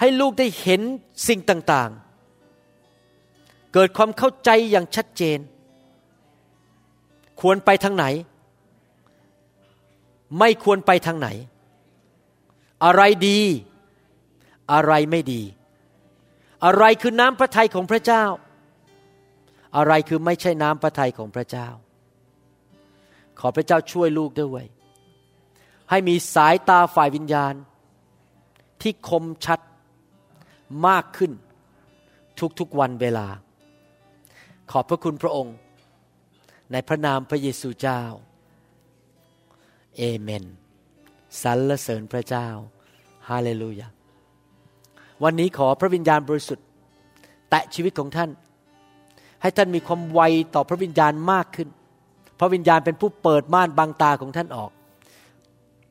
ให้ลูกได้เห็นสิ่งต่างๆ เกิดความเข้าใจอย่างชัดเจน ควรไปทางไหน ไม่ควรไปทางไหน อะไรดี อะไรไม่ดี อะไรคือน้ำพระทัยของพระเจ้า อะไรคือไม่ใช่น้ำพระทัยของพระเจ้า ขอพระเจ้าช่วยลูกด้วย ให้มีสายตาฝ่ายวิญญาณ ที่คมชัดมากขึ้นทุกๆวันเวลา ขอบพระคุณพระองค์ ในพระนามพระเยซูเจ้า เอเมนสรรเสริญพระเจ้า ฮาเลลูยา วันนี้ขอพระวิญญาณบริสุทธิ์ แตะชีวิตของท่าน ให้ท่านมีความไวต่อพระวิญญาณมากขึ้น พระวิญญาณเป็นผู้เปิดม่านบางตาของท่านออก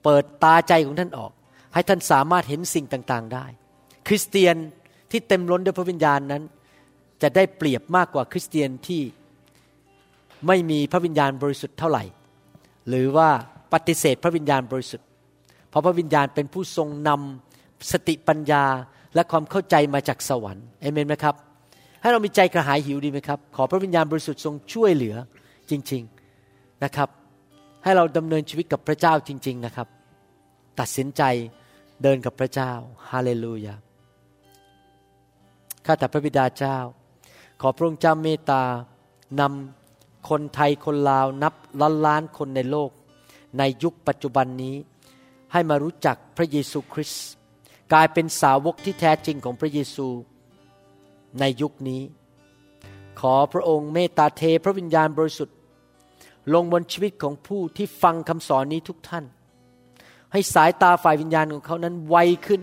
เปิดตาใจของท่านออก ให้ท่านสามารถเห็นสิ่งต่างๆได้ คริสเตียนที่เต็มล้นด้วยพระวิญญาณนั้น จะได้เปรียบมากกว่าคริสเตียนที่ไม่มีพระวิญญาณบริสุทธิ์เท่าไหร่ หรือว่าปฏิเสธพระวิญญาณบริสุทธิ์ เพราะพระวิญญาณเป็นผู้ทรงนำสติปัญญา และความเข้าใจมาจากสวรรค์เอเมนไหมครับ ให้เรามีใจกระหายหิวดีไหมครับ ขอพระวิญญาณบริสุทธิ์ทรงช่วยเหลือจริง ๆนะครับ ให้เราดำเนินชีวิตกับพระเจ้าจริง ๆนะครับ ตัดสินใจเดินกับพระเจ้าฮาเลลูยาข้าแต่พระบิดาเจ้า ขอพระองค์เจ้าเมตตานำคนไทยคนลาวนับล้านล้านคนในโลก ในยุคปัจจุบันนี้ ให้มารู้จักพระเยซูคริสต์ กลายเป็นสาวกที่แท้จริงของพระเยซูในยุคนี้ ขอพระองค์เมตตาเทพระวิญญาณบริสุทธิ์ ลงบนชีวิตของผู้ที่ฟังคำสอนนี้ทุกท่าน ให้สายตาฝ่ายวิญญาณของเขานั้นไวขึ้น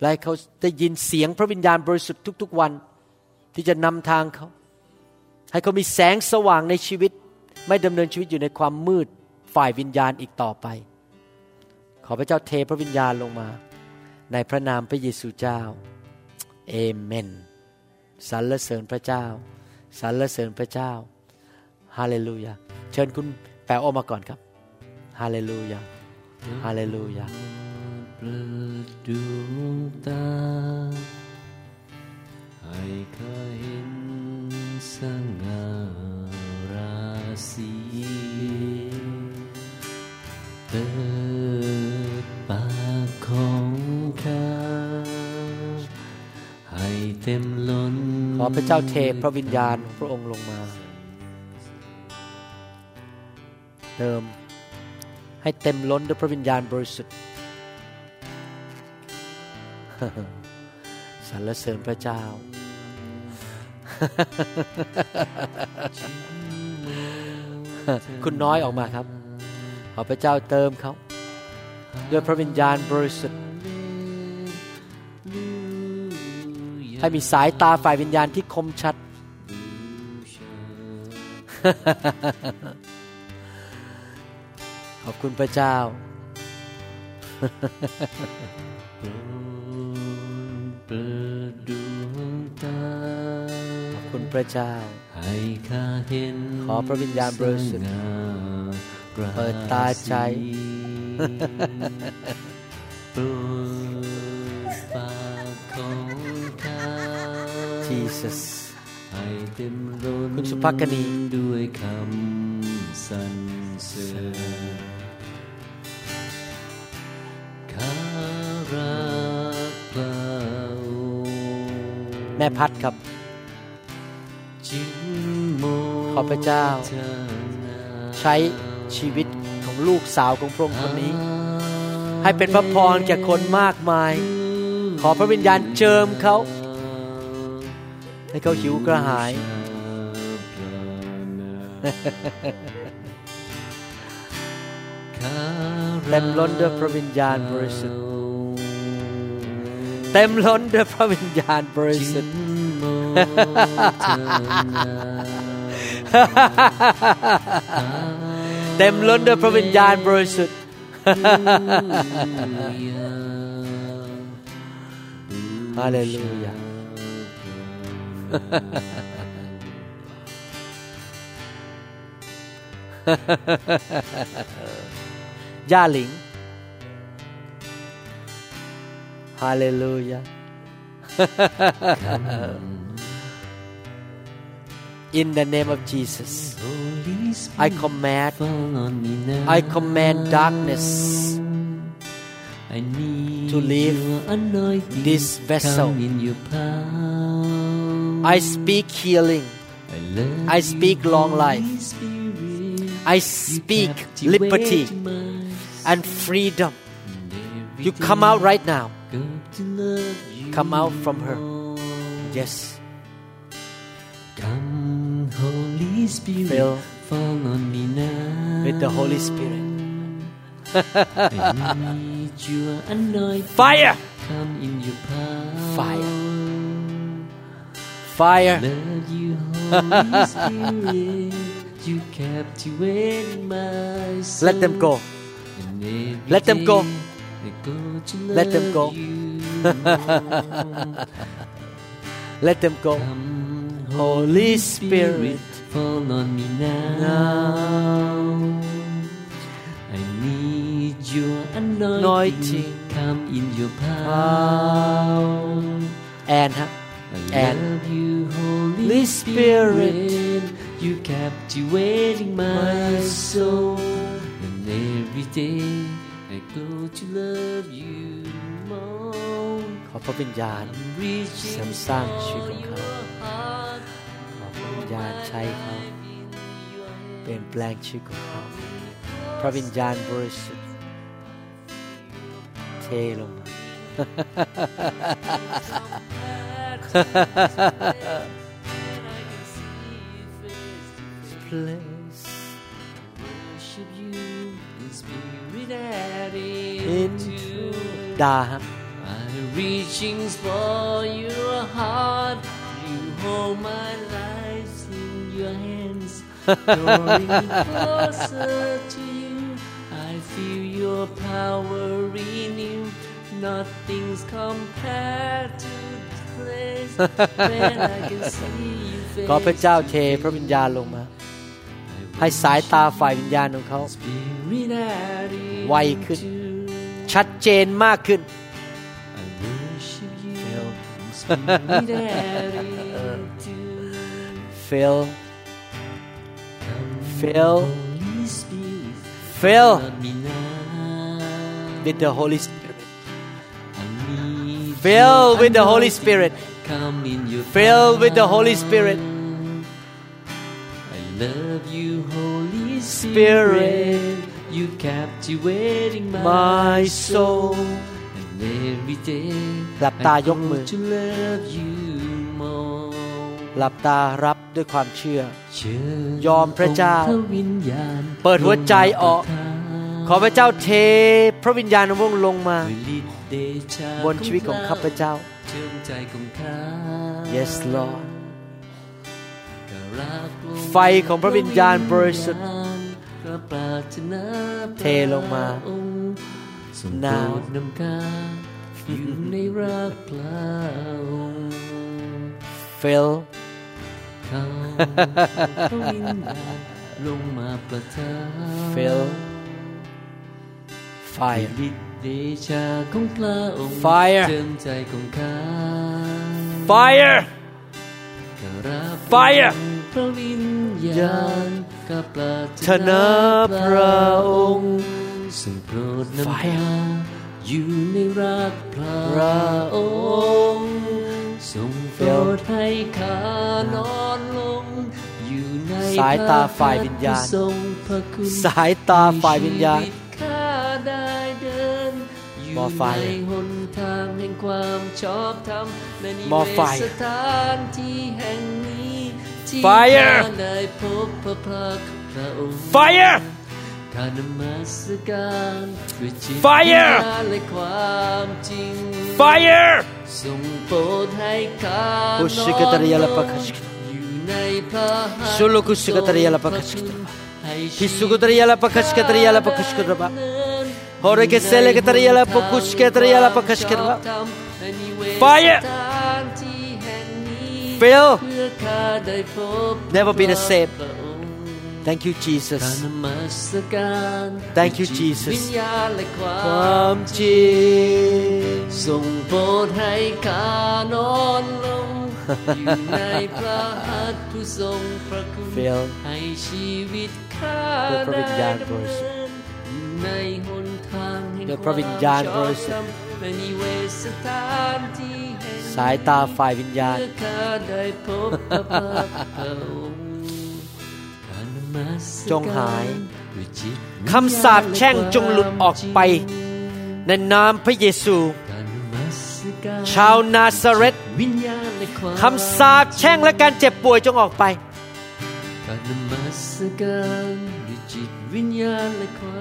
และเขาได้ยินเสียงพระวิญญาณบริสุทธิ์ทุก ๆวัน ที่จะนำทางเขา ให้เขามีแสงสว่างในชีวิต ไม่ดำเนินชีวิตอยู่ในความมืดฝ่ายวิญญาณอีกต่อไป ขอพระเจ้าเทพระวิญญาณลงมา ในพระนามพระเยซูเจ้า เอเมนสรรเสริญพระเจ้าสรรเสริญพระเจ้า ฮาเลลูยา เชิญคุณแปลออกมาก่อนครับ ฮาเลลูยา ฮาเลลูยาประดวงตา ให้ข้าเห็นสง่าราศี ของข้าให้เต็มล้น ขอพระเจ้าเทพระวิญญาณพระองค์ลงมา เติมให้เต็มล้นด้วยพระวิญญาณบริสุทธิ์สรรเสริญพระเจ้า คุณน้อยออกมาครับ ขอพระเจ้าเติมเขาด้วยพระวิญญาณบริสุทธิ์ ให้มีสายตาฝ่ายวิญญาณที่คมชัด ขอบคุณพระเจ้าเปิดดวงตาขอบคุณพระเจ้าให้ข้าเห็นขอพระวิญญาณบริสุทธิ์สง่าราศีเปิดตาใจ Jesus คุณสุภกนีด้วยคำสรรเสริญข้ารักพระองค์แม่พัดครับ ขอพระเจ้า ใช้ชีวิตของลูกสาวของพระองค์คนนี้ ให้เป็นพระพรแก่คนมากมาย ขอพระวิญญาณเจิมเขา ให้เขาหิวกระหายเต็มล้นด้วยพระวิญญาณบริสุทธิ์เต็มล้นด้วยพระวิญญาณบริสุทธิ์เต็มล้นด้วยพระวิญญาณบริสุทธิ์ฮาเลลูยา ย่าหลิงฮาเลลูยา In the name of Jesus I command I command darkness I need to leave your anointing this vessel. I speak healing I, speak long life. I speak liberty and freedom You come out right now Go to love you Come out from her. Yes Come, Holy Spirit, Fill fall on me now. with the Holy Spirit I need your anointing. Fire Come in your power. Fire. Soul. Let them go And every Let them go. day I go to Let them love go. you. Let them go Come, Holy Spirit fall on me now. now I need your anointing. Anointing. Come in your power. แอนฮะ I And love you, Holy Holy Spirit. Spirit. You captivating my soul. And every day I go to love you more. ขอพระวิญญาณ I'm reaching เสริมสร้างชีวิต for ของเขา your heart. ขอพระวิญญาณใช้เขา เปลี่ยนแปลงชีวิตของเขา Oh, พระวิญญาณบริสุทธิ์เทลงมา place. Worship you in. I'm reaching for your heart. You hold my life in your hands. Drawing closer to you. I feel your power in you. Nothing's compared to ขอพระเจ้าเทพระวิญญาณลงมา ให้สายตาฝ่ายวิญญาณของเขา Spirit and ไวขึ้น into ชัดเจนมากขึ้น I worship you Feel. in spirit and into fill Fill. Holy Spirit fill Let me now with the Holy Spirit I need Fill your with the Holy anointing. Spirit. Come in your Fill with the Holy Spirit. power. I love you Holy Spirit. Spirit You captivating my, My soul. And every day หลับตายกมือ I grow to love you more หลับตารับด้วยความเชื่อเชิญยอมพระเจ้าองค์พระวิญญาณเปิดหัวใจออกลงมาขอพระเจ้าเทพระวิญญาณของพระองค์ลงมา ด้วยฤทธิ์เดชะบนชีวิตของข้าพเจ้าเชื่อมใจของข้า Yes Lord กราบลงไฟของพระวิญญาณบริสุทธิ์พระปรารถนาเทลงมาพระองค์ทรงโปร Now ดนำข้าอยู่ในรักพระองค์ fill เขาพระวิญญาณลงมาประทาน fill fire ฤทธิ์เดชาของพระองค์ Fire เจิมใจของข้า fire กราบ Fire พระวิญญาณกับปรารถชนะพระองค์ทรงโปรดนำ Fire ข้าอยู่ในรักพระพระอองงค์ค์ทรงโปรดให้ข้านอนลงอยู่ในสายตาฝ่ายวิญญาณพระทรงพระคุณสายตาฝ่ายวิญญาณ มอไฟในหนทางแห่งความชอบธรรมในนิมอเวไฟศสถานที่แห่งนี้ที่ Fire ข้าได้พบพระพักตร์พระองค์ fire ข้านมัสการด้วยจิต Fire วิญญาณและความจริง fire ทรงโปรดให้ข้าอุนชิกตริยาอละนปะลคังชกิอยู่ในพระหัตถ์สุลุกุชิกตริยาละปะคัชกิให้ฮิสุกุตริยาละปะคัชกิตริย Fire! Fill! Never been the same. Thank you การ Jesus นมัสการ Thank you ด้วยจิต Jesus วิญญาณและควาความมจริงทรงโปรดให้ข้านอนลงอยู่ในพระหัตถ์ผู้ทรงพระคุณ Fill ให้ชีวิตข้าด้วยพระวิญญาณได้บริสุทธิ์อยู่ในหน ทางแห่งด้วยพระวิญญาณบริสุทธิ์ความชอบธรรมในนิเวศสถานที่แห่งสายตาฝ่ายวิญญาณเพื่อข้าได้พบพระพักตร์พระองค์การนมัสการจงหายด้วยจิตคำสาปแช่งจงหลุดออกไป ในนามพระเยซูการนมัสการชาวนาซาเรตวิญญาณและความคำสาปแช่งและการเจ็บป่วยจงออกไปการนมัสการด้วยจิตวิญญาณและความ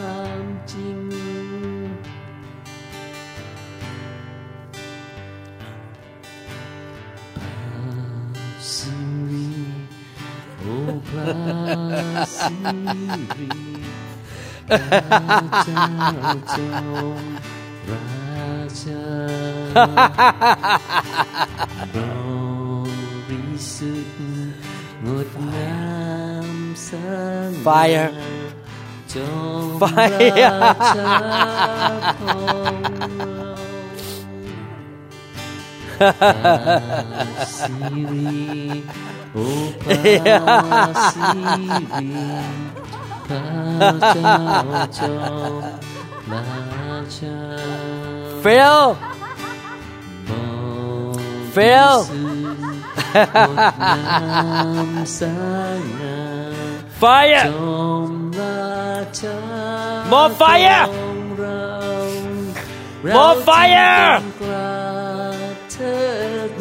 Fire จอม Fire Siri, Opa Phil! Phil! Fire! More fire! More fire!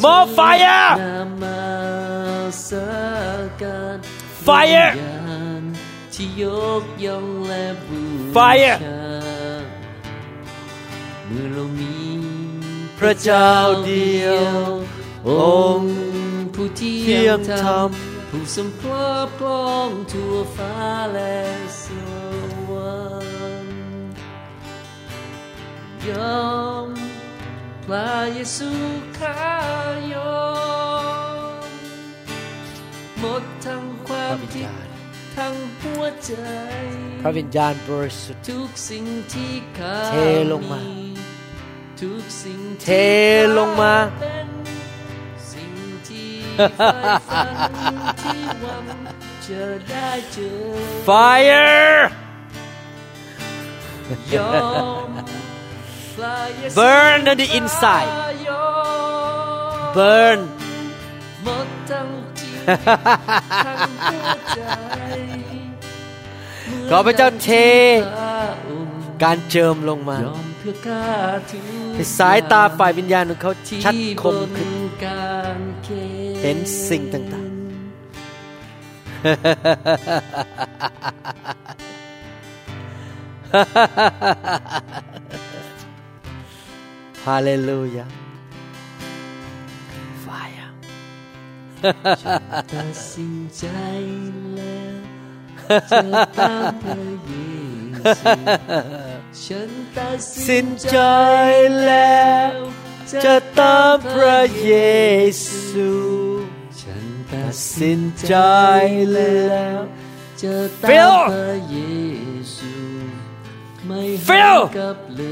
More fire นามาสการ Fire วิญญาณที่ยกย่องและบู Fire ชาเมื่อเรามีพระเจ้าเดียว องค์ผู้เที่เที่ยยงงธธรรรรมมผู้ทรงครอบครองทั่วฟ้าและสวรรค์ยอม พระเยซูข้ายอมหมดทั้งความคิดทั้งหัวใจ พระวิญญาณบริสุทธิ์ทุกสิ่งที่ข้าเทลงมาทุกสิ่งเทลงมาเป็นสิ่งที่ใฝ่ฝันที่หวังจะได้เจอ Fire ยอมพระเยซู Burn on the inside Burn หมดทั้งจิตทั้งหัวใจขอพระเจ้าเท การเจิมลงมาให้สายตาฝ่ายวิญญาณของเขาชัดคมขึ้นเห็นสิ่งต่างฮาเลลูยา Fire ตัดสินใจแล้วจะตามพระเยซูฉันตัดสิสินนใจใจแล้วจะตามพระเยซูฉันตัตัดดสิสินนใจใจแล้แล้ววจะตา Phil มพระเยซูไม่ Phil หันกลับเล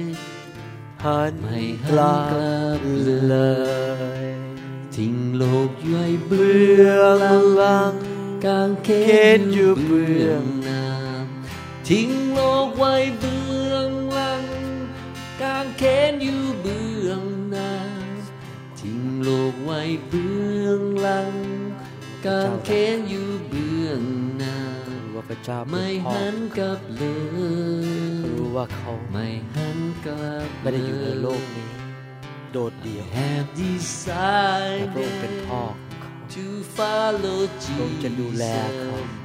ย หันไม่กหันลับกลับเลยทิ้งโลกย่อยเบื้เบื้องหลังกางเขนอยู่เบื้องหน้าทิ้งโลกไว้เบื้องหลังกางเขนอยู่เบื้องหน้าทิ้งโลกไว้เบื้องหลังกางเขนอยู่ พระเจ้าเป็ไม่นพ่อหันกลับเลยรู้ว่าเขาไม่หันกลับไม่ได้อยู่ในโลกนี้ โดดเดี่ยว have แต่พระองค์เป็น decided พ่อของเขา to follow พระองค์จะดูแลเขา Jesus.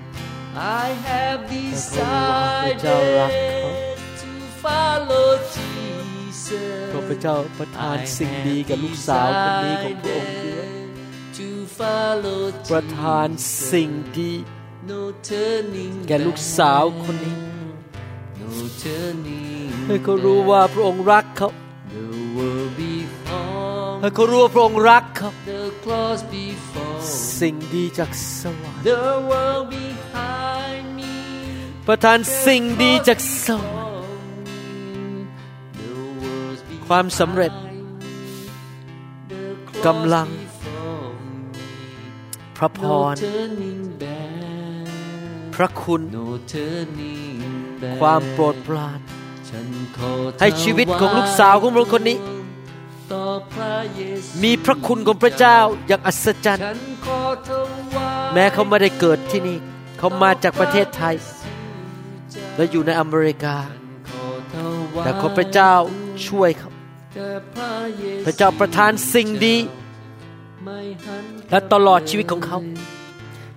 I have พระเจ้ารักเขา decided to follow Jesus. ขอพระเจ้าประทานสิ่งดีกับลูกสาวคนนี้ของพระองค์ด้วย to follow ประทานสิ่งดี no turning แก่ลูกสาวคนนี้ no turning ให้เขารู้ว่าพระองค์รักเขา the world before ให้เขารู้ว่าพระองค์รักเขา the cross before สิ่งดีจากสวรรค์ the world behind me ประทานสิ่งดีจากสวรรค์ความสำเร็จกำลังพระพร พระคุณ ความโปรดปรานให้ชีวิตของลูกสาวของเราคนนี้ มีพระคุณของพระเจ้าอย่างอัศจรรย์แม้เขาไม่ได้เกิดที่นี่ เขามาจากประเทศไทย และอยู่ในอเมริกา แต่ขอพระเจ้าช่วยเขาพระเจ้าประทานสิ่งดี และตลอดชีวิตของเขา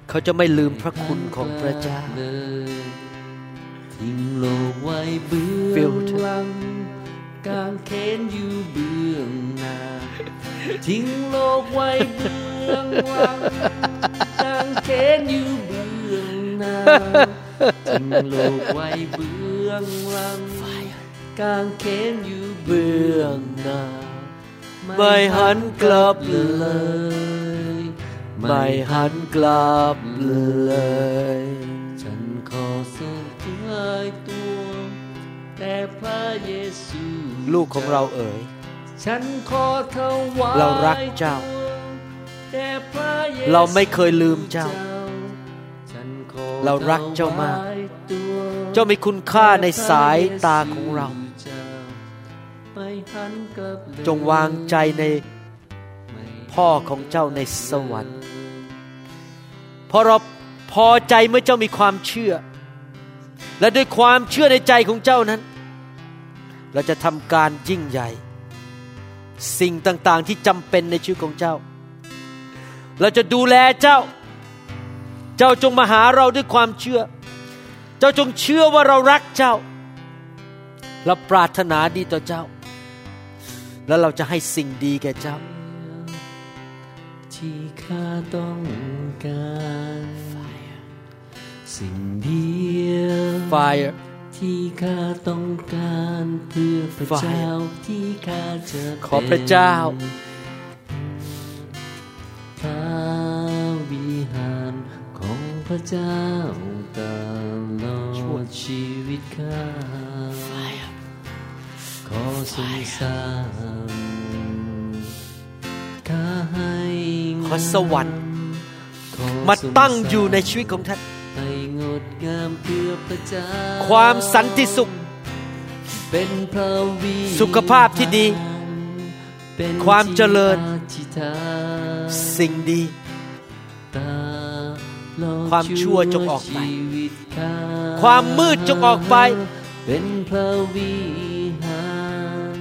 เขาจะไม่ลืมพระคุณของพระเจ้า ทิ้งโลกไว้เบื้องหลังกางเขนอยู่เบื้องหน้า ทิ้งโลกไว้เบื้องหลังกางเขนอยู่เบื้องหน้า ทิ้งโลกไว้เบื้องหลังกางเขนอยู่เบื้องหน้าน้าไม่หันกลับเลย ไม่หันกลับเลย ฉันขอส่งถวายตัวแต่พระเยซูลูกของเราเอ๋ยฉันขอถวายเรารักเจ้าแต่พระเยซูเราไม่เคยลืมเจ้าฉันขอเรารักเจ้ามากถวตัวเจ้ามีคุณค่าในสายตาของเราไม่หันกลับเลยจงวางใจในพ่อของเจ้าในสวรรค์เพราะเราพอใจเมื่อเจ้ามีความเชื่อ และด้วยความเชื่อในใจของเจ้านั้น เราจะทำการยิ่งใหญ่ สิ่งต่างๆที่จำเป็นในชีวิตของเจ้า เราจะดูแลเจ้า เจ้าจงมาหาเราด้วยความเชื่อ เจ้าจงเชื่อว่าเรารักเจ้า เราปรารถนาดีต่อเจ้า แล้วเราจะให้สิ่งดีแก่เจ้าที่ข้าต้อง การสิ่งเดียว Fire ที่ข้าต้องการเพื่อพระเจ้าที่ข้าจะขอพระเจ้าพระวิหารของพระเจ้าตลอดชีวิตข้าขอสงสารข้าให้ขอสวรรค์ขอ มาตั้งสสรอยู่ในชีวิตของท่านให้งดงามเพื่อพระเจ้าความสันติสุขเป็นพระวิสุขภาพที่ดีเป็นความเจริญที่อธิษฐานสิ่งดีตลอดความชั่วจงออกไปชีวิตข้าความมืดจงออกไปเป็นพระวิหาร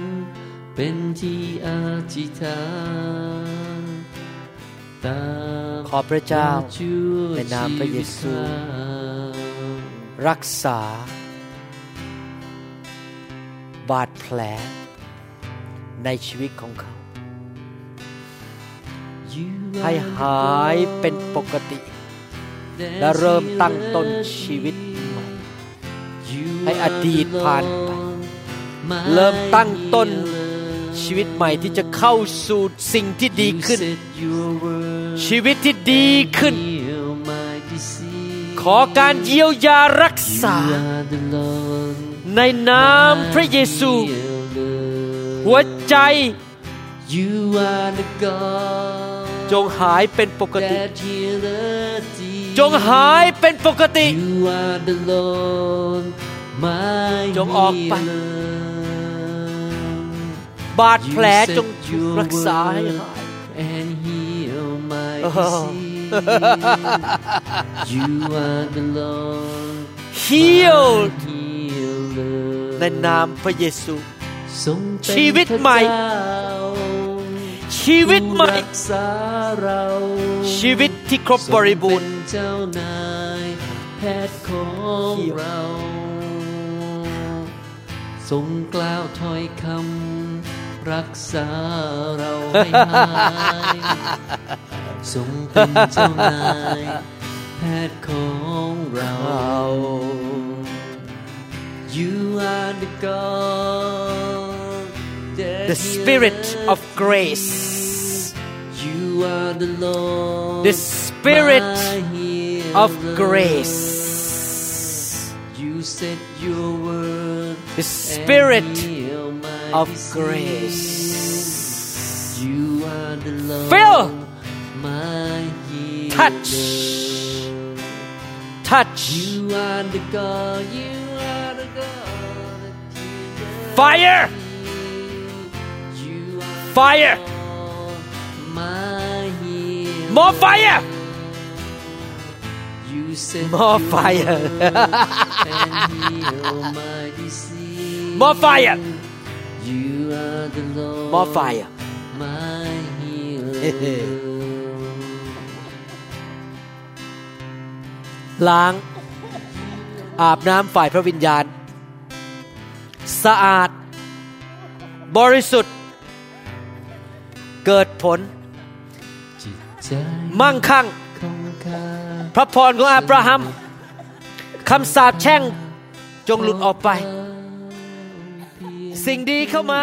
เป็นที่อธิษฐานตาม ขอพระเจ้าในนามพระเยซู รักษา บาดแผล ในชีวิตของเขา ให้หายเป็นปกติ และเริ่มตั้งต้นชีวิตใหม่ ให้อดีตผ่านไป เริ่มตั้งต้นชีวิตใหม่ที่จะเข้าสู่สิ่งที่ดีขึ้น ชีวิตที่ดีขึ้น ขอการเยียวยารักษา ในนามพระเยซู หัวใจ You are the God จงหายเป็นปกติ that healeth thee. จงหายเป็นปกติ You are the Lord, my จงออกไป healer. บาดแผล You จง sent your รักษาให้ word หาย healed my healer. ในนามพระเยซูทรงเป็นชีวิตใหม่พระเจ้าชีวิตใหม่ผู้รักษาเราชีวิตที่ครบบริบูรณ์ทงเป็นเจ้านายแพทย์ของเยี่ยมเราทรงกล่าวถ้อยคำรักษาเราให้หาย ทรงเป็นเจ้านายแพทย์ของเรา You are the God that the spirit of healeth grace You are the Lord, the spirit my healer. of grace You said your word, the spirit and heal my of disease. grace You are the Lord, Fill. my healer. touch touch You are the God, you are the God that healeth fire me. You are the fire Lord, my healer. more fire You said more your fire and heal my disease. more fire You are the Lord, more fire ล้าง อาบน้ำฝ่ายพระวิญญาณ สะอาด บริสุทธิ์ เกิดผล มั่งคั่ง พระพรของอาบราฮัมคำสาปแช่งจงหลุดออกไป สิ่งดีเข้ามา